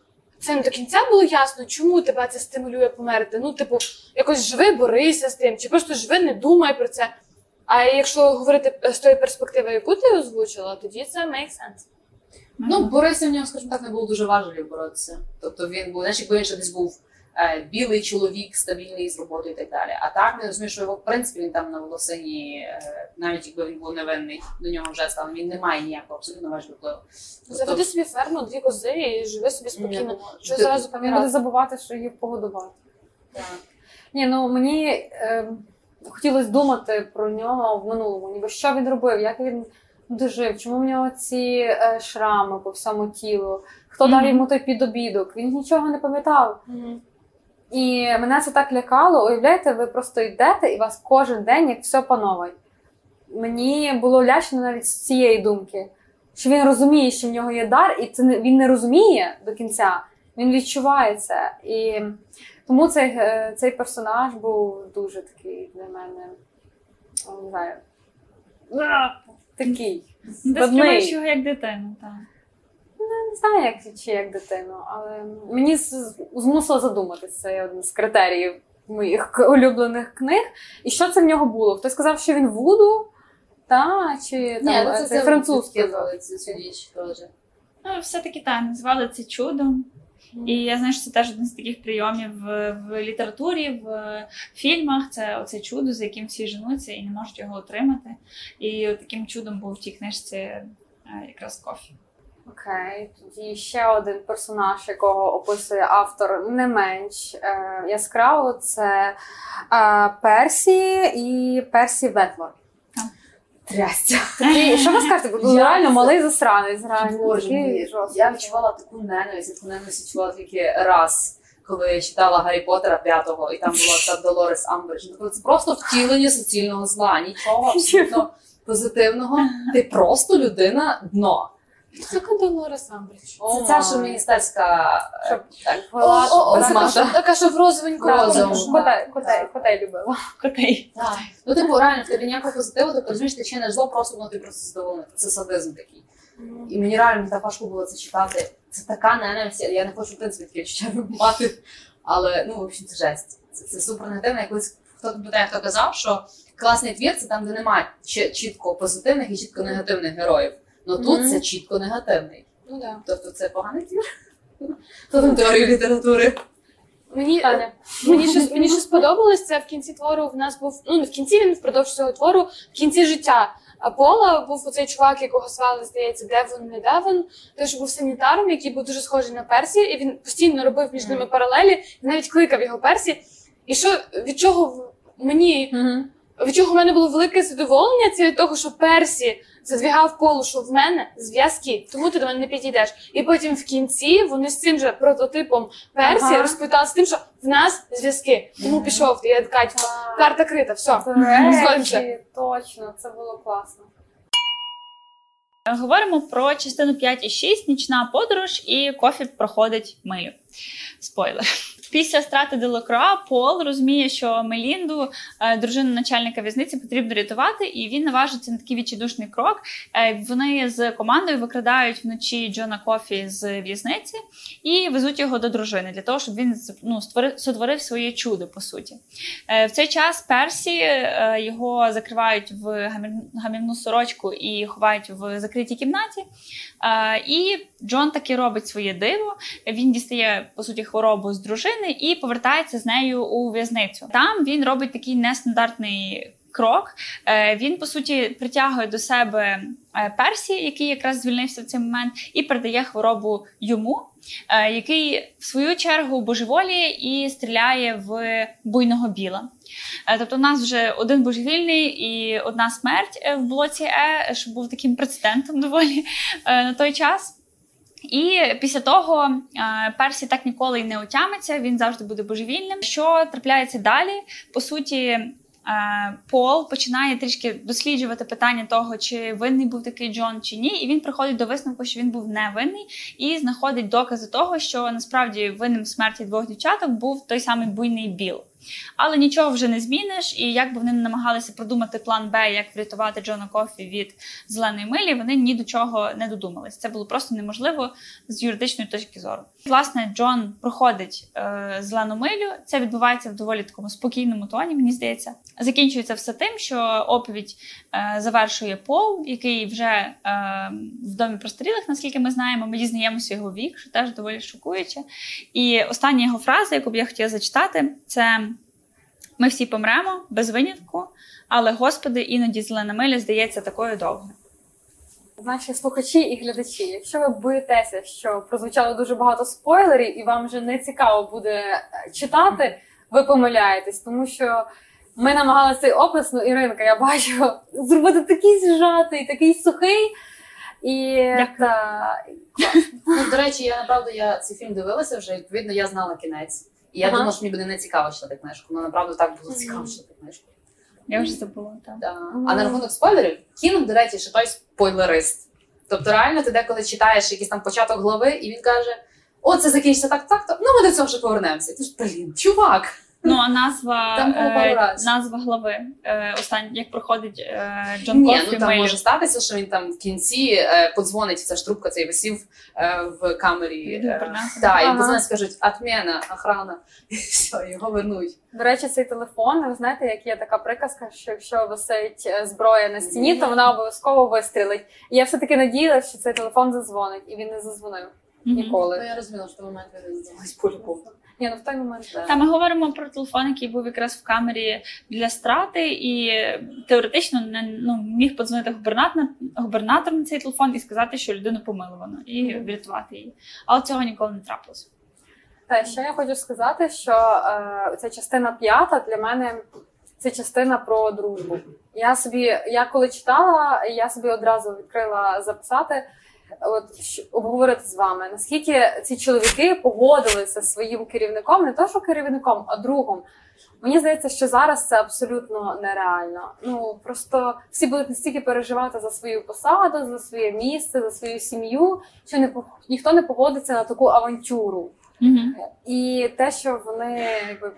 це не до кінця було ясно, чому тебе це стимулює померти. Ну, типу, якось живи, борися з тим, чи просто живи, не думай про це. А якщо говорити е, з тої перспективи, яку ти озвучила, тоді це make sense. Ну, Бориса в нього, скажімо так, не було дуже важливо боротися. Тобто він був, знаєш, якби він ще десь був білий чоловік, стабільний з роботою і так далі. А так не розумію, що його, в принципі, він там на волосині, е, навіть якби він був невинний, до нього вже стало, він не має ніякого абсолютно важливого впливу. Тобто, Заведи собі ферму, дві кози і живи собі спокійно. Що ти- зразу Він буде забувати, що їх погодувати. так. Ні, ну мені е, хотілося думати про нього в минулому. Ніби що він робив, як він дожив, чому в нього ці е, шрами по всьому тілу, хто дав йому той підобідок, він нічого не пам'ятав. Мгм. І мене це так лякало. Уявляєте, ви просто йдете і вас кожен день як все панове. Мені було лячно навіть з цієї думки, що він розуміє, що в нього є дар, і це не, він не розуміє до кінця. Він відчуває це. І тому цей, е, цей персонаж був дуже такий для мене. Не знаю. Такий. Ти сприймаєш його як дитину. Так. Не знаю, як чи як дитину, але мені змусило задуматися. Це один з критеріїв моїх улюблених книг. І що це в нього було? Хтось сказав, що він вуду, та чи там Ні, ну, е, це, це французький. цю річ теж. Ну, все-таки так, назвали це чудом. І я знаю, що це теж один з таких прийомів в, в літературі, в фільмах. Це оце чудо, за яким всі женуться і не можуть його отримати. І таким чудом був в тій книжці е, якраз кофі. Окей, тоді ще один персонаж, якого описує автор, не менш е, яскраво, це е, Персі і Персі Ветлор. Трястя. Що ви скажете? Бо Я реально це- малий засранець. Реально, Боже такий мій, жорсткий. я відчувала таку ненависть, яку ненависть відчувала тільки раз, коли я читала Гаррі Поттера п'ятого, і там була ця Долорес Амбридж. Ну, Це просто втілення суцільного зла, нічого абсолютно позитивного. Ти просто людина дно. Це Долорес Амбридж. Це ця ж міністерська е, така, що- в розовеньку. Котей, котей, котей любила. Котей. Ну, типу, реально, в тебе ніякого позитиву, ти розумієш, ти чиниш зло, просто воно ти просто задоволений. Це садизм такий. І мені реально так важко було це читати. Це така ненависть. Я не хочу, в принципі, таке відчуття мати. Але ну, в общем, це жесть. Це, це супер негативно. Я колись хто питає, хто казав, що класний твір це там, де немає чітко позитивних і чітко негативних героїв. Ну тут Мгм. це чітко негативний. Ну да. Тобто це поганий твір. Хто там теорію літератури? Мені, Таня. мені, щось, мені щось сподобалось, це в кінці твору в нас був, ну не в кінці він впродовж цього твору, в кінці життя Апола був оцей чувак, якого звали, здається, Девон, не Девон, теж був санітаром, який був дуже схожий на Персі, і він постійно робив між ними паралелі, і навіть кликав його Персі. І що від чого мені від чого в мене було велике задоволення, це від того, що Персі задвігав полу, що в мене зв'язки, тому ти до мене не підійдеш. І потім в кінці вони з цим же прототипом Персі Ага. розпитали з тим, що в нас зв'язки. Тому пішов ти, я така, типу, карта крита, все. Речі, точно, це було класно. Говоримо про частину 5 і 6, нічна подорож, і кофі проходить милю. Спойлер. Після страти Делакроа Пол розуміє, що Мелінду, е, дружину начальника в'язниці, потрібно рятувати, і він наважиться на такий відчайдушний крок. Е, Вони з командою викрадають вночі Джона Кофі з в'язниці і везуть його до дружини для того, щоб він ну, створив, сотворив своє чудо, по суті. Е, В цей час Персі його закривають в гамівну сорочку і ховають в закритій кімнаті. І Джон таки робить своє диво. Він дістає по суті хворобу з дружини і повертається з нею у в'язницю. Там він робить такий нестандартний. Крок Е, він по суті притягує до себе е, Персі, який якраз звільнився в цей момент, і передає хворобу йому, е, який в свою чергу божеволіє і стріляє в буйного біла. Тобто, у нас вже один божевільний і одна смерть в блоці Е, що був таким прецедентом доволі на той час. І після того е, Персі так ніколи й не отямиться, він завжди буде божевільним. Що трапляється далі? По суті, е, Пол починає трішки досліджувати питання того, чи винний був такий Джон чи ні, і він приходить до висновку, що він був невинний, і знаходить докази того, що насправді винним смерті двох дівчаток був той самий буйний Біл. Але нічого вже не зміниш, і як би вони не намагалися продумати план Б, як врятувати Джона Кофі від зеленої милі, вони ні до чого не додумались. Це було просто неможливо з юридичної точки зору. Власне, Джон проходить е, зелену милю. Це відбувається в доволі такому спокійному тоні, мені здається. Закінчується все тим, що оповідь завершує Пол, який вже е, в домі простарілих, наскільки ми знаємо. Ми дізнаємося його вік, що теж доволі шокуюче. І остання його фраза, яку б я хотіла зачитати, це. Ми всі помремо без винятку, але Господи, іноді зелена миля здається такою довгою. Наші слухачі і глядачі, якщо ви боїтеся, що прозвучало дуже багато спойлерів, і вам вже не цікаво буде е, читати, ви помиляєтесь, тому що ми намагалися цей опис, ну Іринка, я бачу, зробити такий зжатий, такий сухий. І та, Ну, до речі, я направду я цей фільм дивилася вже, відповідно, я знала кінець. І я Ага. думала, що мені буде не цікаво читати книжку. Ну, направду так було цікаво читати книжку. Я вже забула. Так. Да. А на рахунок спойлерів, Кінг, до речі, ще той спойлерист. Тобто, реально, ти деколи читаєш якийсь там початок глави, і він каже: О, це закінчиться так, так, так. Ну, ми до цього ще повернемося. Ти ж, блін, чувак. Ну а назва, Там було пару е, раз. назва глави е, останній, як проходить е, Джон Ні, Кофі ну там милю. може статися, що він там в кінці е, подзвонить, ця ж трубка цей висів е, в камері. Е, і Ага. подзвонять, скажуть, отмена, охрана, і все, його вернуть. до речі, цей телефон, ви знаєте, як є така приказка, що якщо висить е, зброя на стіні, то вона обов'язково вистрілить. І я все-таки надіялася, що цей телефон зазвонить, і він не зазвонив ніколи. Ну, я розуміла, що в момент він здалась по-любому. Ні, ну в той момент. Та ми говоримо про телефон, який був якраз в камері для страти, і теоретично не ну, міг подзвонити губернатор, губернатор на цей телефон і сказати, що людину помиловано, і врятувати її. Але цього ніколи не трапилось. Та ще я хочу сказати, що е, ця частина п'ята для мене це частина про дружбу. Я собі, я коли читала, я собі одразу відкрила записати, от обговорити з вами, наскільки ці чоловіки погодилися зі своїм керівником, не то що керівником, а другом. Мені здається, що зараз це абсолютно нереально. Ну просто всі будуть настільки переживати за свою посаду, за своє місце, за свою сім'ю, що не ніхто не погодиться на таку авантюру. Угу. І те, що вони якби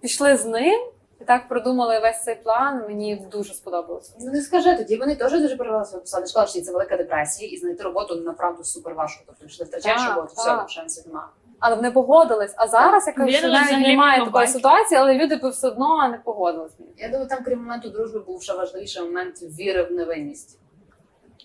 пішли з ним так продумали весь цей план, мені дуже сподобалося. Ну не скажи, тоді вони теж дуже переживали свою посаду. Що це велика депресія, і знайти роботу направду супер важко. Тобто, якщо ти втрачаєш Так, роботу, все, шансів немає. Але вони погодились. А зараз я кажу, що навіть немає такої ситуації, але люди б все одно не погодились. Я думаю, там крім моменту дружби був ще важливіший момент віри в невинність.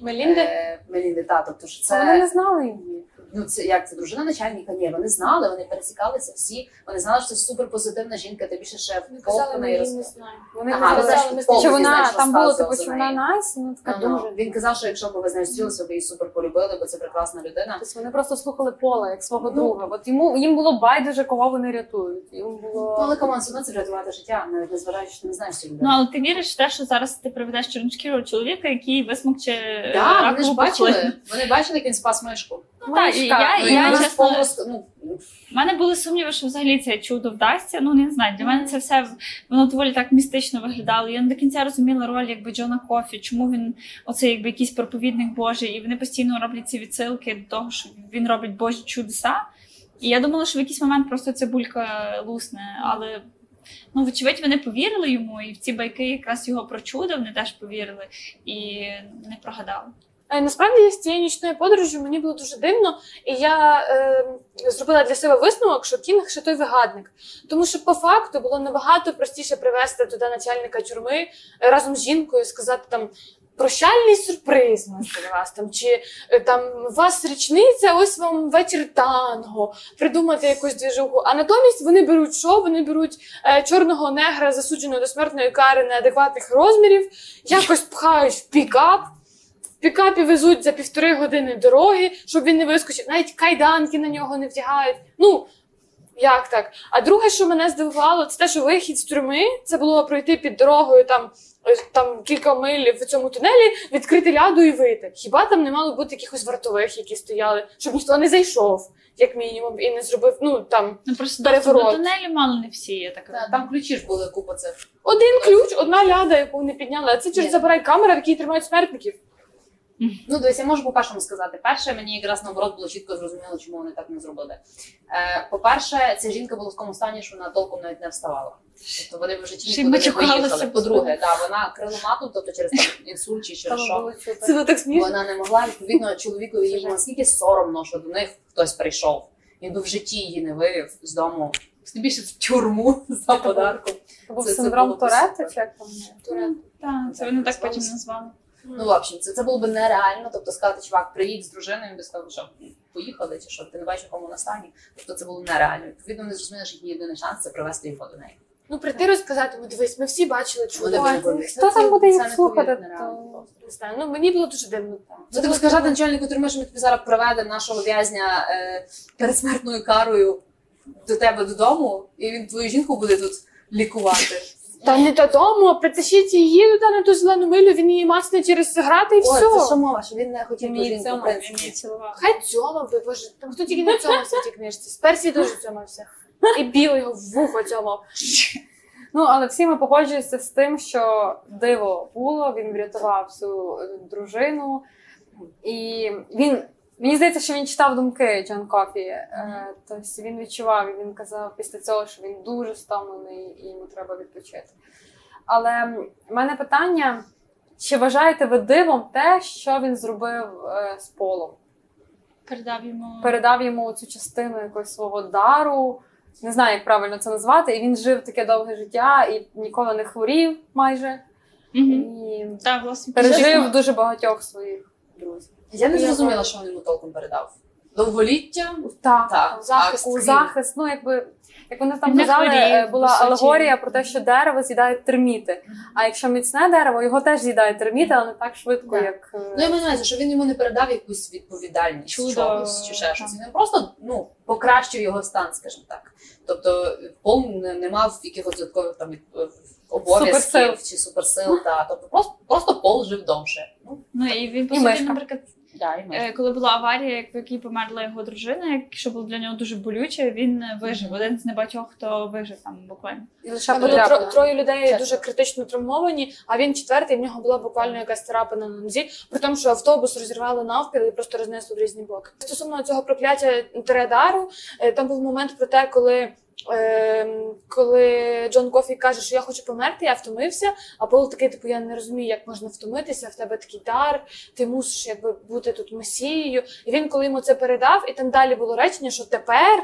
Мелінди? Е, Мелінди, та, тобто, що Це... Вони не знали її. Ну, це як це дружина начальника? Ні, вони знали, вони пересікалися всі, вони знали, що це супер позитивна жінка, ще ще Ми в казали, ми її роз... не знаємо. Вони Ага, казали, що- знаєте, повністю що вона там було типу, що вона найс, ну така Ну, ну. дуже. Він казав, що якщо б ви з нею зустрілися, ви її супер полюбили, бо це прекрасна людина. Тобто вони просто слухали пола як свого Ну. друга. От йому їм було байдуже, кого вони рятують. Їм було Ну, але команд, все це врятувати життя, навіть незважаючи, що не знаєш цю Ну, але ти віриш в те, що зараз ти приведеш чорношкірого чоловіка, який висмокче Так, вони ж бачили, вони бачили, як він спас мишку. Ну, так, і я, Ну, і і я чесно, повністю, ну, мене були сумніви, що взагалі це чудо вдасться. Ну не знаю. Для мене це все воно доволі так містично виглядало. Я не до кінця розуміла роль якби Джона Кофі, чому він оцей якби якийсь проповідник Божий, і вони постійно роблять ці відсилки до того, що він робить Божі чудеса. І я думала, що в якийсь момент просто цибулька лусне, але. Ну, вочевидь, вони повірили йому, і в ці байки якраз його про чудо вони теж повірили і не прогадали. Е, Насправді з цією нічною подорожю мені було дуже дивно, і я е, зробила для себе висновок, що Кінг ще той вигадник. Тому що по факту було набагато простіше привезти туди начальника тюрми е, разом з жінкою, сказати там. Прощальний сюрприз для вас там, чи е, там у вас річниця, ось вам вечір танго, придумати якусь двіжуху. А натомість вони беруть що? Вони беруть е, чорного негра, засудженого до смертної кари неадекватних розмірів, якось пхають в пікап, пікапі везуть за півтори години дороги, щоб він не вискочив. Навіть кайданки на нього не вдягають. Ну, як так? А друге, що мене здивувало, це те, що вихід з тюрми це було пройти під дорогою там, е, там кілька миль в цьому тунелі, відкрити ляду і вийти. Хіба там не мало бути якихось вартових, які стояли, щоб ніхто не зайшов, як мінімум, і не зробив. Ну там Ну просто доступ до Переворот. тунелі мало не всі, я так Та, розумію. Там ключі ж були купа цих. один ключ, одна ляда, яку вони підняли. А це через забирай камера, в якій тримають смертників. Ну, дивись, я можу по першому сказати. Перше, мені якраз наоборот було чітко зрозуміло, чому вони так не зробили. Е, по-перше, ця жінка була в такому стані, що вона толком навіть не вставала. Тобто вони вже й не матюкалася. По-друге, да, вона криломату, тобто через там, інсульт чи через що. Це так смішно. Вона не могла, відповідно, чоловікові їй було наскільки соромно, що до них хтось прийшов. Він би в житті її не вивів з дому. Тим більше в тюрму за подарком. Це був синдром супер. чи як там? Так, це вони так потім назвали. Ну, в общем, це, це було б нереально. Тобто сказати, чувак, приїдь з дружиною, би сказав, що поїхали, чи що ти не бачиш, якому вона стані. Тобто це було нереально. Відповідно, вони зрозуміли, що їхній єдиний шанс це привести його до неї. Ну, прийти розказати, ну дивись, ми всі бачили не. Хто там буде їх слухати? Не знаю, ну мені було дуже дивно. Це тобі сказати начальнику тюрми, що ми тобі зараз приведемо нашого в'язня е, перед смертною карою до тебе додому, і він твою жінку буде тут лікувати. Та не додому, притащіть її туди на ту зелену милю, він її мацне через грати і Ой, все. це що мова, що він не хотів Мені жінку, цьому, принципі. цілував. Хай цьома би, боже, там хто тільки не цьомався в тій книжці. З Персії дуже цьомався. І біл його в вухо цьомав. Ну, але всі ми погоджуємося з тим, що диво було, він врятував цю е, дружину. І він, мені здається, що він читав думки Джон Кофі. Е, тобто він відчував, і він казав після цього, що він дуже стомлений і йому треба відпочити. Але в мене питання: чи вважаєте ви дивом те, що він зробив е, з полом? Передав йому. передав йому цю частину якогось свого дару. Не знаю, як правильно це назвати. І він жив таке довге життя і ніколи не хворів майже. Мгм. І Так, власне, пережив дуже багатьох своїх друзів. Я не зрозуміла, що він йому толком передав. Довголіття? Так, Так. захист. А, захист, ну якби. Як вони там Не казали, хворів, е, була алегорія про те, що дерево з'їдають терміти. А якщо міцне дерево, його теж з'їдають терміти, але не так швидко, Да. як. е, Ну, я маю на увазі, що він йому не передав якусь відповідальність Чудо. чогось чи ще Так. щось. Він просто ну, покращив його стан, скажімо так. Тобто Пол не, не мав якихось додаткових там від- е, обов'язків Суперсил. чи суперсил. Та. Тобто просто, просто Пол жив довше. Ну, Ну і він по І собі, мишка. наприклад, да, і е, коли була аварія, в якій померла його дружина, що було для нього дуже болюче, він вижив. Один з небагатьох, хто вижив там буквально. І лише було тро- троє людей Чесно. дуже критично травмовані, а він четвертий, в нього була буквально якась царапина на нозі, при тому, що автобус розірвало навпіл і просто рознесло в різні боки. Стосовно цього прокляття Тередару, е, там був момент про те, коли. Ем, коли Джон Кофі каже, що я хочу померти, я втомився. А Пол такий, типу, я не розумію, як можна втомитися, в тебе такий дар, ти мусиш якби бути тут месією. І він, коли йому це передав, і там далі було речення, що тепер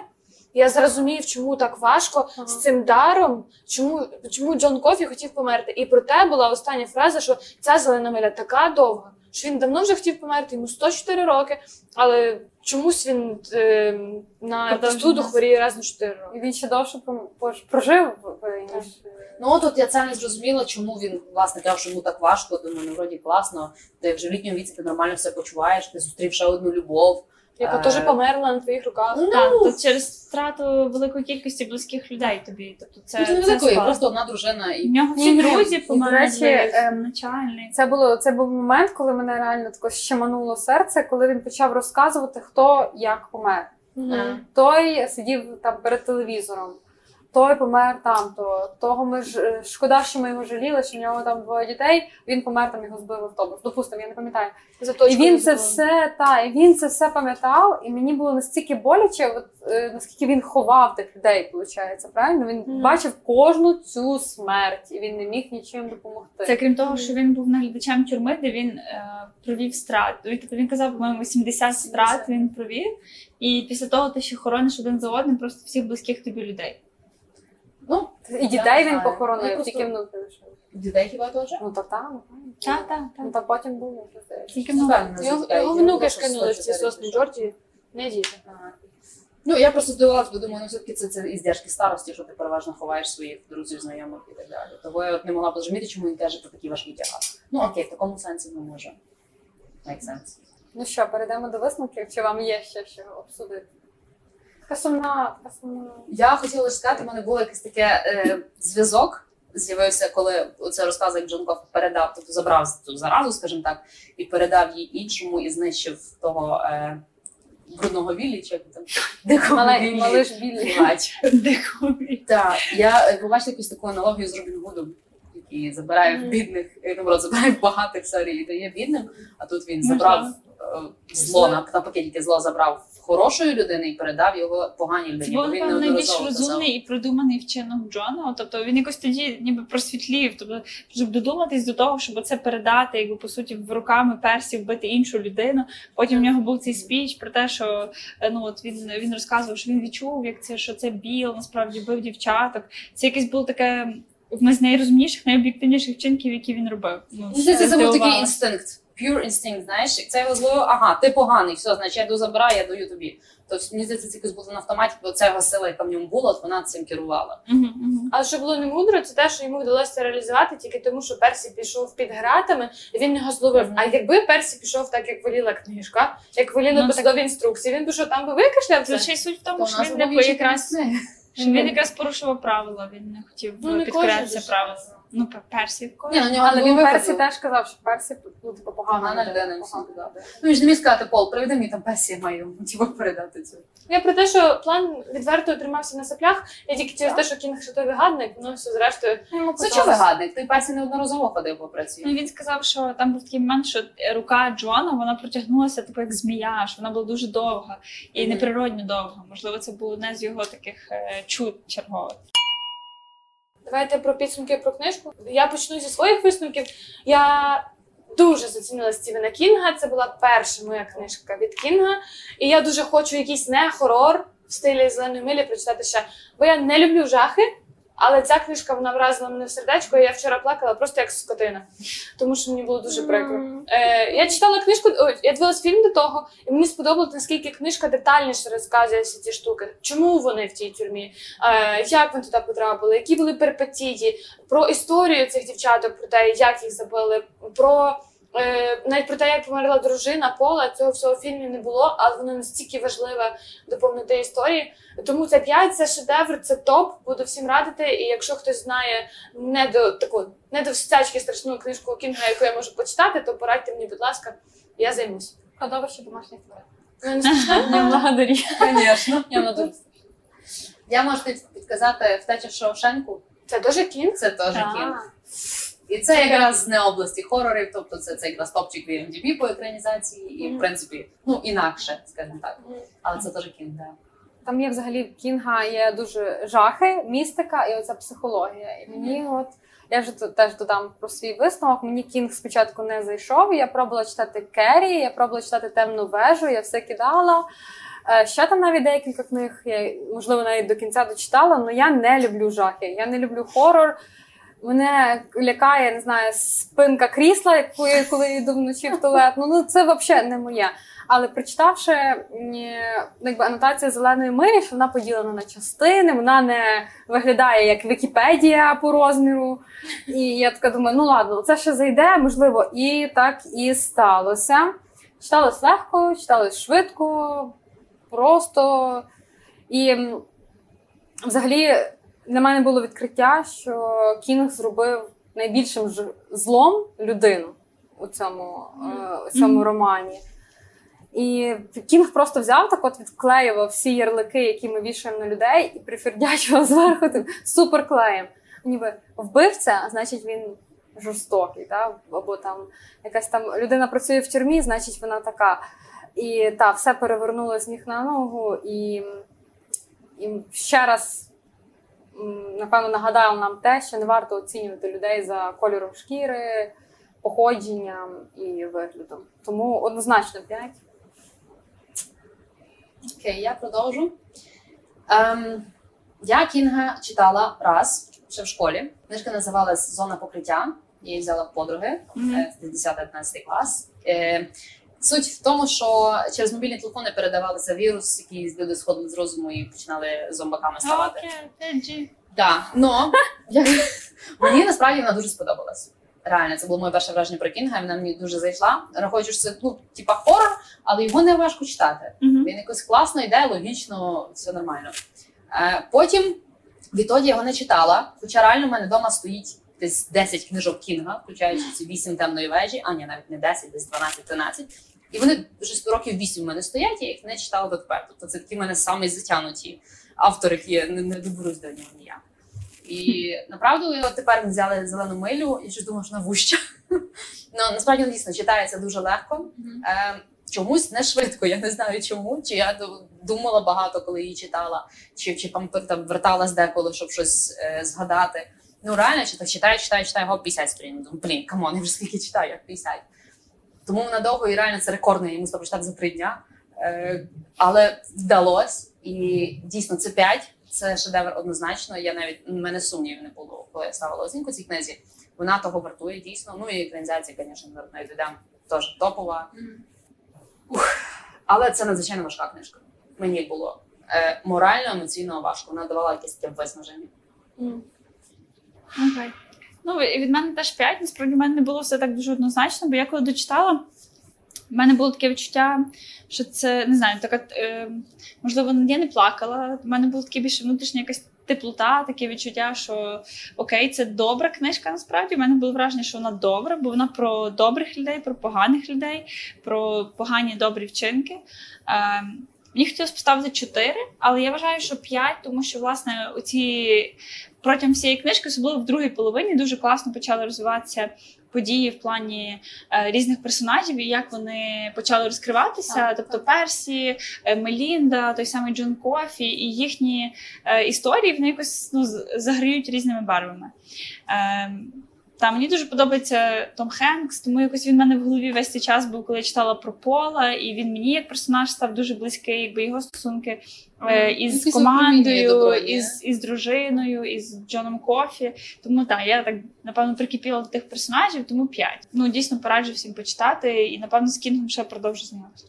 я зрозумів, чому так важко Ага. з цим даром, чому, чому Джон Кофі хотів померти. І проте була остання фраза, що ця зелена миля така довга, що він давно вже хотів померти, йому 104 роки, але чомусь він е, на простуду хворіє раз на 4 роки. І він ще довше прожив, е, ніж. Ну от, от я це не зрозуміла, чому він власне казав, що йому так важко. Думаю, ну вроді класно. Ти вже в літньому віці ти нормально все почуваєш, ти зустрів ще одну любов. Яка Е, теж померла на твоїх руках. Ну, Так, то через втрату великої кількості близьких людей тобі. Тобто це, Це, це великої, складно. просто одна дружина В нього всі Ні, ні. друзі І, до померли, речі, ем, начальник. Це було це був момент, коли мене реально тако щемануло серце, коли він почав розказувати, хто як помер. Мгм. Той сидів там перед телевізором, той помер там, то того ми ж е, шкода, що ми його жаліли, що в нього там двоє дітей. Він помер там його збив автобус. Допустимо, я не пам'ятаю. За І він це все та і він це все пам'ятав, і мені було настільки боляче, от е, наскільки він ховав тих людей, виходить, правильно? Він Мгм. бачив кожну цю смерть, і він не міг нічим допомогти. Це крім того, що він був наглядачем тюрми, де він е, провів страт. Він, тобто він казав, по-моєму, 80 страт він провів. І після того ти ще хорониш один за одним просто всіх близьких тобі людей. Ну, І дітей він знаю. Ну, похоронив, тільки внуки лише. дітей хіба теж? Ну то там. Так, так, Ну та потім було. Тільки ну, Його, його внуки ж кинули в ці сосни Джорджії. Не діти. Ну, я просто здивувалась, бо думаю, ну все-таки це, це іздержки старості, що ти переважно ховаєш своїх друзів, знайомих і так далі. Того я от не могла зрозуміти, чому він каже про такі важкі тягар. Ну окей, в такому сенсі не може. Make sense. Ну що, перейдемо до висновків, чи вам є ще що обсудити? Така сумна, така сумна. Я хотіла лише сказати, в мене було якийсь таке е, зв'язок. З'явився, коли оце розказує, Коф передав, тобто забрав цю заразу, скажімо так, і передав їй іншому і знищив того е, брудного Віллі, чи як там дикого малиш білі. Так, я е, побачила якусь таку аналогію з Робін Гудом, який забирає Мгм. бідних, е, наоборот, забирає багатих серій і дає бідним, а тут він забрав е, зло на, на пакетики зло забрав хорошої людини і передав його поганій Це людині. був він напевно, найбільш розумний і продуманий вчинок Джона. Тобто він якось тоді ніби просвітлів, тобто, щоб додуматись до того, щоб це передати, якби по суті в руками персів вбити іншу людину. Потім в нього був цей спіч про те, що е, ну от він, він розказував, що він відчув, як це що це біл насправді бив дівчаток. Це якесь було таке. Одне з найрозумніших, найоб'єктивніших вчинків, які він робив. Ну, здається, це був такий інстинкт. Pure instinct, знаєш, це його зло, ага, ти поганий, все, значить я йду забираю, я даю тобі. Тобто, мені здається, це якось було на автоматі, бо ця його сила, яка в ньому була, от вона цим керувала. Мгм, мгм. А що було не мудро, це те, що йому вдалося реалізувати тільки тому, що Персі пішов під гратами, і він його зловив. А якби Персі пішов так, як воліла книжка, як воліли Ну, посадові інструкції, він би що там би викашляв це? Ще й суть в тому, в що він не якраз він якраз порушував правила. Він не хотів Ну, не підкорятися правилам. Ну, пе- персів. Ні, на нього Але він Персі теж казав, що Персі ну, типу, погана людина. Ну, він ж не міг сказати, Пол, приведи мені там Песі, я маю типу, передати цю. Я про те, що план відверто тримався на соплях, я тільки через те, що кінг шатовий гадник, ну все зрештою. Йому Це чого вигадник? Той Песі неодноразово ходив по праці. Ну, він сказав, що там був такий момент, що рука Джона вона протягнулася типу як змія, що вона була дуже довга і неприродно довга. Можливо, це було одне з його таких е, чуд чергових. Давайте про підсумки про книжку. Я почну зі своїх висновків. Я дуже зацінила Стівена Кінга. Це була перша моя книжка від Кінга. І я дуже хочу якийсь не хорор в стилі зеленої милі прочитати ще. Бо я не люблю жахи, але ця книжка вона вразила мене в сердечко, і я вчора плакала просто як скотина, тому що мені було дуже прикро. Е, я читала книжку, я дивилась фільм до того, і мені сподобалось, наскільки книжка детальніше розказує всі ці штуки. Чому вони в тій тюрмі, е, як вони туди потрапили, які були перипетії, про історію цих дівчаток, про те, як їх забили, про навіть про те, як померла дружина Пола. Цього всього в фільмі не було, але воно настільки важливе до повноти історії. Тому це 5, це шедевр, це топ. Буду всім радити. І якщо хтось знає не до таку не до всячки страшну книжку Кінга, яку я можу почитати, то порадьте мені, будь ласка, я займусь. Кладовище домашніх тварин. Не благодарі. Звісно. Я можу підказати втеча в Шоушенку. Це дуже кінг. Це теж кінг. І це якраз не області хорорів, тобто це, це якраз топчик в IMDb по екранізації, і в принципі, ну інакше, скажімо так. Але це теж кінг. Там є взагалі в Кінга є дуже жахи, містика і оця психологія. І мені от я вже теж додам про свій висновок. Мені Кінг спочатку не зайшов. Я пробувала читати Керрі, я пробувала читати темну вежу, я все кидала. Е, Ще там навіть декілька книг, я можливо навіть до кінця дочитала, але я не люблю жахи. Я не люблю хорор. Мене лякає, не знаю, спинка крісла, я коли йду вночі в туалет. Ну, ну це взагалі не моє. Але прочитавши м, якби анотацію зеленої мирі, що вона поділена на частини, вона не виглядає як Вікіпедія по розміру. І я така думаю, ну ладно, це ще зайде, можливо, і так і сталося. Читалось легко, читалось швидко, просто. І взагалі для мене було відкриття, що Кінг зробив найбільшим злом людину у цьому, е, у цьому романі. І Кінг просто взяв так, от відклеював всі ярлики, які ми вішаємо на людей, і прифердячував зверху тим суперклеєм. Ніби вбивця, а значить він жорстокий, та? або там якась там людина працює в тюрмі, значить вона така. І та, все перевернуло з ніг на ногу, і, і ще раз, напевно, нагадав нам те, що не варто оцінювати людей за кольором шкіри, походженням і виглядом. Тому однозначно 5. Окей, я продовжу. Ем, я Кінга читала раз ще в школі. Книжка називалась Зона покриття. Я її взяла в подруги е, з 10-11 клас. Е, суть в тому, що через мобільні телефони передавалися вірус, який люди сходили з розуму і починали зомбаками ставати. Окей, 5G. Так, но я, мені насправді вона дуже сподобалась. Реально, це було моє перше враження про Кінга. Вона мені дуже зайшла. Рахуючи, що це ну, типа хорор, але його не важко читати. Він якось класно йде, логічно, все нормально. Е, потім відтоді я його не читала, хоча реально в мене вдома стоїть десь 10 книжок Кінга, включаючи ці 8 темної вежі, а ні, навіть не 10, десь 12-13. І вони вже 100 років 8 в мене стоять, я їх не читала дотепер. Тобто це такі в мене самі затягнуті автори, які я не, не доберусь до нього ніяк. І направду його тепер ми взяли зелену милю і щось думала, що вона вуща. Ну насправді дійсно читається дуже легко. Е, чомусь не швидко. Я не знаю чому. Чи я думала багато, коли її читала, чи, чи там, там верталась деколи, щоб щось е, згадати. Ну реально, чи так читаю, читаю, читаю, його 50 сторінок. Думаю, блін, come on, я вже скільки читаю, як 50. Тому вона довго і реально це рекордно, я мусила прочитати за три дня. Е, але вдалось, і дійсно це 5. Це шедевр однозначно. Я навіть у мене сумнівів не було, коли я ставила оцінку цій книзі. Вона того вартує дійсно. Ну і екранізація, звісно, навіть додам теж топова. Ух, але це надзвичайно важка книжка. Мені було е, морально, емоційно важко. Вона давала якесь таке виснаження. Окей. Ну, і від мене теж 5. Насправді в мене не було все так дуже однозначно, бо я коли дочитала, в мене було таке відчуття, що це не знаю, така е, можливо, я не плакала. В мене було таке більше внутрішня якась теплота, таке відчуття, що окей, це добра книжка. Насправді в мене було враження, що вона добра, бо вона про добрих людей, про поганих людей, про погані добрі вчинки. Е, Мені хотілося поставити 4, але я вважаю, що 5, тому що власне оці протягом всієї книжки, особливо в другій половині, дуже класно почали розвиватися події в плані е, різних персонажів і як вони почали розкриватися. Так, тобто так. Персі, е, Мелінда, той самий Джон Кофі, і їхні е, історії вони якось ну, заграють різними барвами. Е, та мені дуже подобається Том Хенкс, тому якось він в мене в голові весь цей час був, коли я читала про Пола, і він мені як персонаж став дуже близький, якби його стосунки е, із Якісь командою, із, із дружиною, із Джоном Кофі. Тому так, я так напевно прикипіла до тих персонажів, тому 5. Ну дійсно пораджу всім почитати, і напевно з Кінгом ще продовжу зніматися.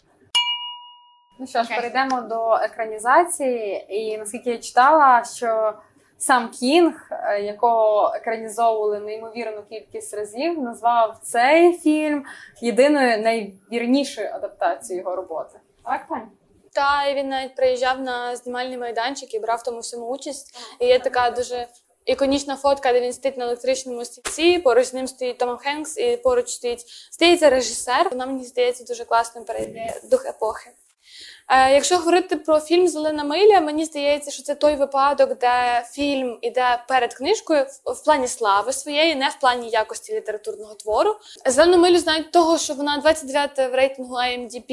Ну що ж, Окей. перейдемо до екранізації. І наскільки я читала, що сам Кінг, е, якого екранізовували неймовірну кількість разів, назвав цей фільм єдиною найвірнішою адаптацією його роботи. Так, Тань? Та і він навіть приїжджав на знімальний майданчик і брав тому всьому участь. І є така дуже іконічна фотка, де він стоїть на електричному стільці, поруч з ним стоїть Том Хенкс, і поруч стоїть здається режисер. Вона мені здається дуже класно передає дух епохи. Е, якщо говорити про фільм Зелена миля, мені здається, що це той випадок, де фільм іде перед книжкою в, плані слави своєї, не в плані якості літературного твору. Зелену милю знають того, що вона 29 в рейтингу IMDb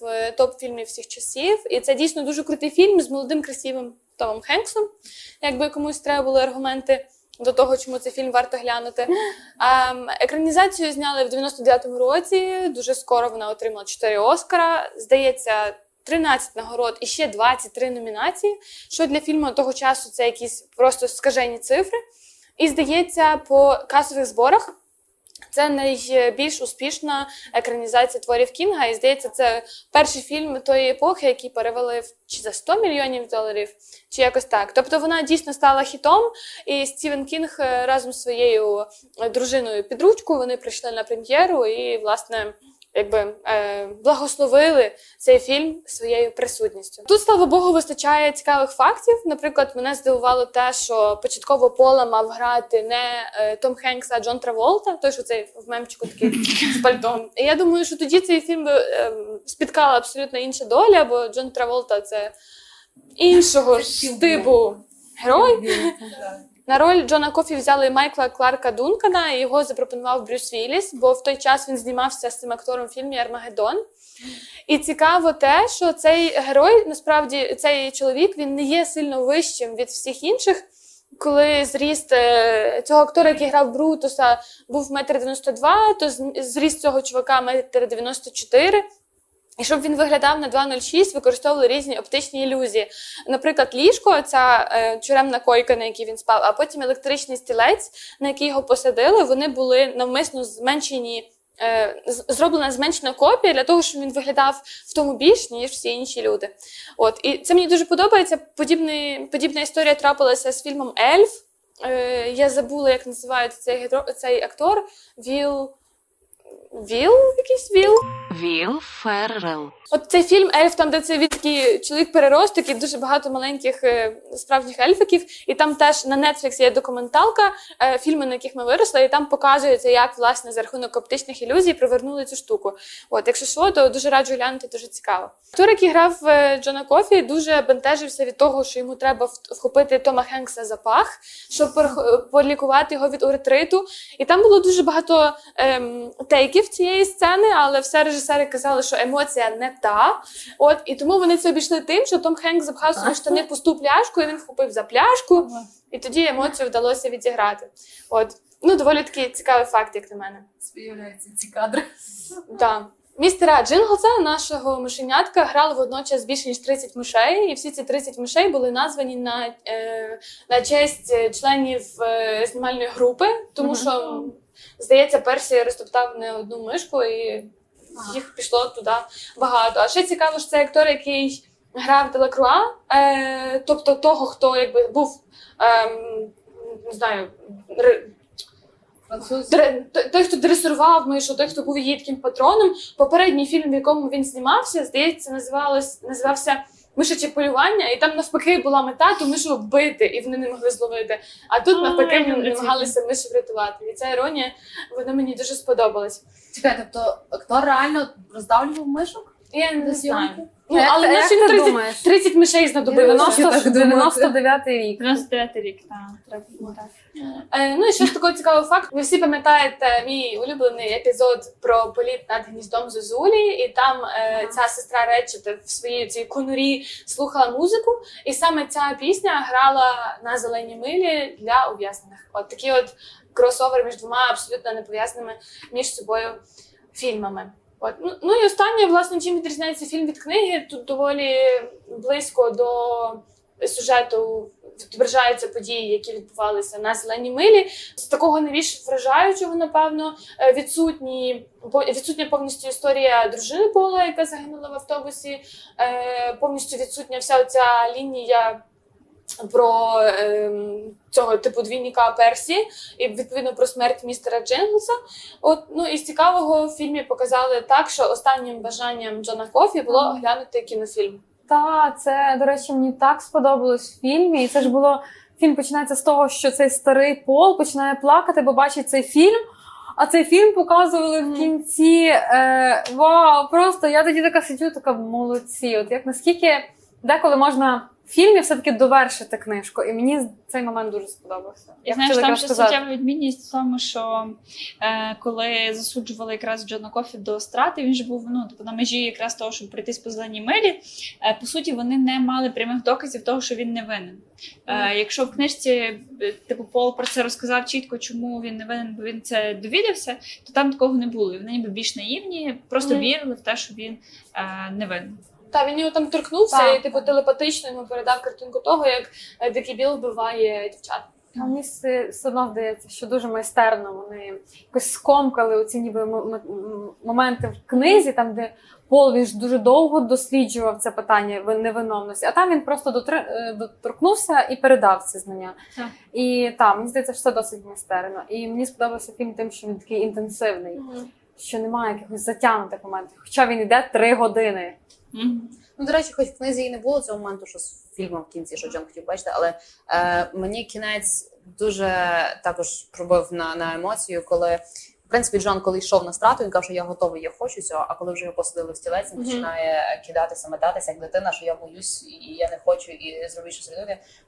в топ фільмів всіх часів. І це дійсно дуже крутий фільм з молодим красивим Томом Хенксом. Якби комусь треба були аргументи до того, чому цей фільм варто глянути. Ем, екранізацію зняли в 99-му році. Дуже скоро вона отримала 4 Оскара. Здається. 13 нагород і ще 23 номінації, що для фільму того часу це якісь просто скажені цифри. І здається, по касових зборах це найбільш успішна екранізація творів Кінга. І здається, це перший фільм тої епохи, який перевели чи за 100 мільйонів доларів, чи якось так. Тобто вона дійсно стала хітом. І Стівен Кінг е, разом з своєю е, дружиною під ручку вони прийшли на прем'єру і, власне. Якби е, благословили цей фільм своєю присутністю. Тут, слава Богу, вистачає цікавих фактів. Наприклад, мене здивувало те, що початково Пола мав грати не е, Том Хенкс, а Джон Траволта, той, що цей в мемчику такий з пальтом. І я думаю, що тоді цей фільм би, е, спіткала абсолютно інша доля, бо Джон Траволта це іншого ж типу герой. На роль Джона Кофі взяли Майкла Кларка Дункана, його запропонував Брюс Вілліс, бо в той час він знімався з цим актором в фільмі Армагеддон. І цікаво те, що цей герой, насправді, цей чоловік, він не є сильно вищим від всіх інших. Коли зріст е, цього актора, який грав Брутуса, був метр дев'яносто два, то зріст цього чувака метр дев'яносто чотири. І щоб він виглядав на 2,06, використовували різні оптичні ілюзії. Наприклад, ліжко, ця е, тюремна койка, на якій він спав, а потім електричний стілець, на який його посадили, вони були навмисно зменшені. е, Зроблена зменшена копія для того, щоб він виглядав в тому більш, ніж всі інші люди. От і це мені дуже подобається. Подібний, подібна історія трапилася з фільмом Ельф. Е, я забула, як називається цей, цей актор. Віл. Віл? Якийсь Віл? Віл Феррел. От цей фільм Ельф, там, де це такий чоловік переросток і дуже багато маленьких е, справжніх ельфиків. І там теж на Netflix є документалка, е, фільми, на яких ми виросли, і там показується, як власне за рахунок оптичних ілюзій привернули цю штуку. От, якщо що, то дуже раджу глянути, дуже цікаво. Актор, який грав е, Джона Кофі, дуже бентежився від того, що йому треба вхопити Тома Хенкса за пах, щоб полікувати його від уретриту. І там було дуже багато ем, тейків цієї сцени, але все режисери казали, що емоція не та. От і тому вони це обійшли тим, що Том Хенк запхав собі в штани пусту пляшку, і він вхопив за пляшку, і тоді емоцію вдалося відіграти. От ну доволі такий цікавий факт, як на мене. З'являються ці кадри. Да. Містера Джинглса, нашого мишенятка, грали водночас більше ніж 30 мишей, і всі ці 30 мишей були названі на, е, на честь е, членів е, знімальної групи, тому що, здається, Персі розтоптав не одну мишку, і їх пішло туди багато. А ще цікаво, що це актор, який грав Делакруа, е, тобто того, хто якби був. е, не знаю, р... Дре- той- хто дресував мишу, той, хто був її таким патроном. Попередній фільм, в якому він знімався, здається, називалось, називався Мишаче полювання, і там навпаки була мета ту мишу вбити, і вони не могли зловити. А тут навпаки вони намагалися мишу врятувати. І ця іронія вона мені дуже сподобалась. Чекай, тобто актор реально роздавлював мишок? Я не знаю. Ну, Як але ти- на як ти 30, думаєш? 30 мишей знадобилося. Я так 99 рік. 99 рік, так. Е, ну і ще ж такий цікавий факт. Ви всі пам'ятаєте мій улюблений епізод про політ над гніздом Зозулі, і там е, ця сестра Речета в своїй цій конурі слухала музику, і саме ця пісня грала на зеленій милі для ув'язнених. От такий от кросовер між двома абсолютно не пов'язаними між собою фільмами. От. Ну, ну і останнє, власне, чим відрізняється фільм від книги, тут доволі близько до сюжету відображаються події, які відбувалися на зеленій милі. З такого найбільш вражаючого, напевно, е, відсутні відсутня повністю історія дружини Пола, яка загинула в автобусі. е, Повністю відсутня вся ця лінія. Про ем, цього типу двійника Персі і відповідно про смерть містера Дженглса. От ну і з цікавого в фільмі показали так, що останнім бажанням Джона Кофі було глянути кінофільм. Та це, до речі, мені так сподобалось в фільмі. І це ж було фільм починається з того, що цей старий пол починає плакати, бо бачить цей фільм. А цей фільм показували в кінці. Е, вау, просто я тоді така сидю, така молодці. От як наскільки деколи можна в фільмі все-таки довершити книжку, і мені цей момент дуже сподобався. І Я знаєш, там ще суттєва відмінність в тому, що е, коли засуджували якраз Джона Кофі до страти, він же був ну, типу, на межі якраз того, щоб пройтись по зеленій милі. Е, по суті, вони не мали прямих доказів того, що він не винен. Е, якщо в книжці е, типу Пол про це розказав чітко, чому він не винен, бо він це довідався, то там такого не було. І вони ніби більш наївні, просто Мгм. вірили в те, що він е, не винен. Та він його там торкнувся Так. і типу телепатично йому передав картинку того, як е, Дикий Біл вбиває дівчат. А мені все, все одно здається, що дуже майстерно вони якось скомкали оці ніби моменти в книзі, там де Пол він ж дуже довго досліджував це питання ви- невиновності, а там він просто дотри, е, доторкнувся і передав ці знання. Так. І там мені здається, що це досить майстерно. І мені сподобався фільм тим, що він такий інтенсивний, що немає якихось затягнутих моментів. Хоча він йде три години. Ну, до речі, хоч в книзі і не було цього моменту, що з фільмом в кінці, що Джон хотів бачити, але е, мені кінець дуже також пробив на, на емоцію, коли В принципі, Джон, коли йшов на страту, він каже, що я готовий, я хочу цього. А коли вже його посадили в стілець, він починає кидатися, метатися як дитина, що я боюсь і я не хочу, і зроблю щось.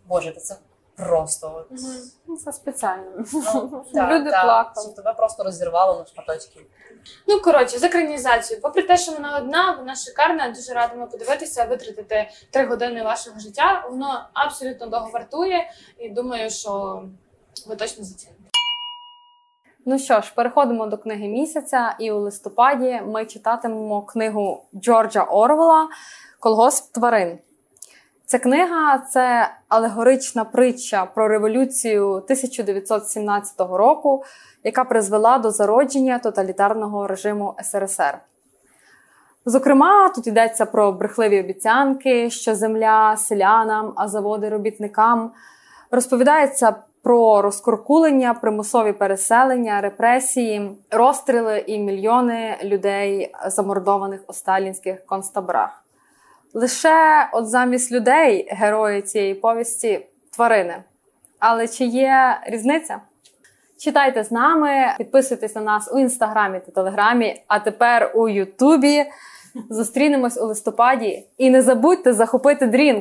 Боже, це просто от. Ну, Це спеціально. ну, так, Люди так, плакали. що тебе просто розірвало на шматочки. Ну коротше, з екранізацією. Попри те, що вона одна, вона шикарна. Дуже радимо подивитися, витратити три години вашого життя. Воно абсолютно того вартує, і думаю, що ви точно заціните. Ну що ж, переходимо до книги місяця, і у листопаді ми читатимемо книгу Джорджа Орвела Колгосп тварин. Ця книга це алегорична притча про революцію 1917 року, яка призвела до зародження тоталітарного режиму СРСР. Зокрема, тут йдеться про брехливі обіцянки, що земля селянам, а заводи робітникам. Розповідається про розкуркулення, примусові переселення, репресії, розстріли і мільйони людей, замордованих у сталінських концтаборах. Лише от замість людей герої цієї повісті тварини. Але чи є різниця? Читайте з нами, підписуйтесь на нас у інстаграмі та телеграмі, а тепер у Ютубі. Зустрінемось у листопаді. І не забудьте захопити дрінк.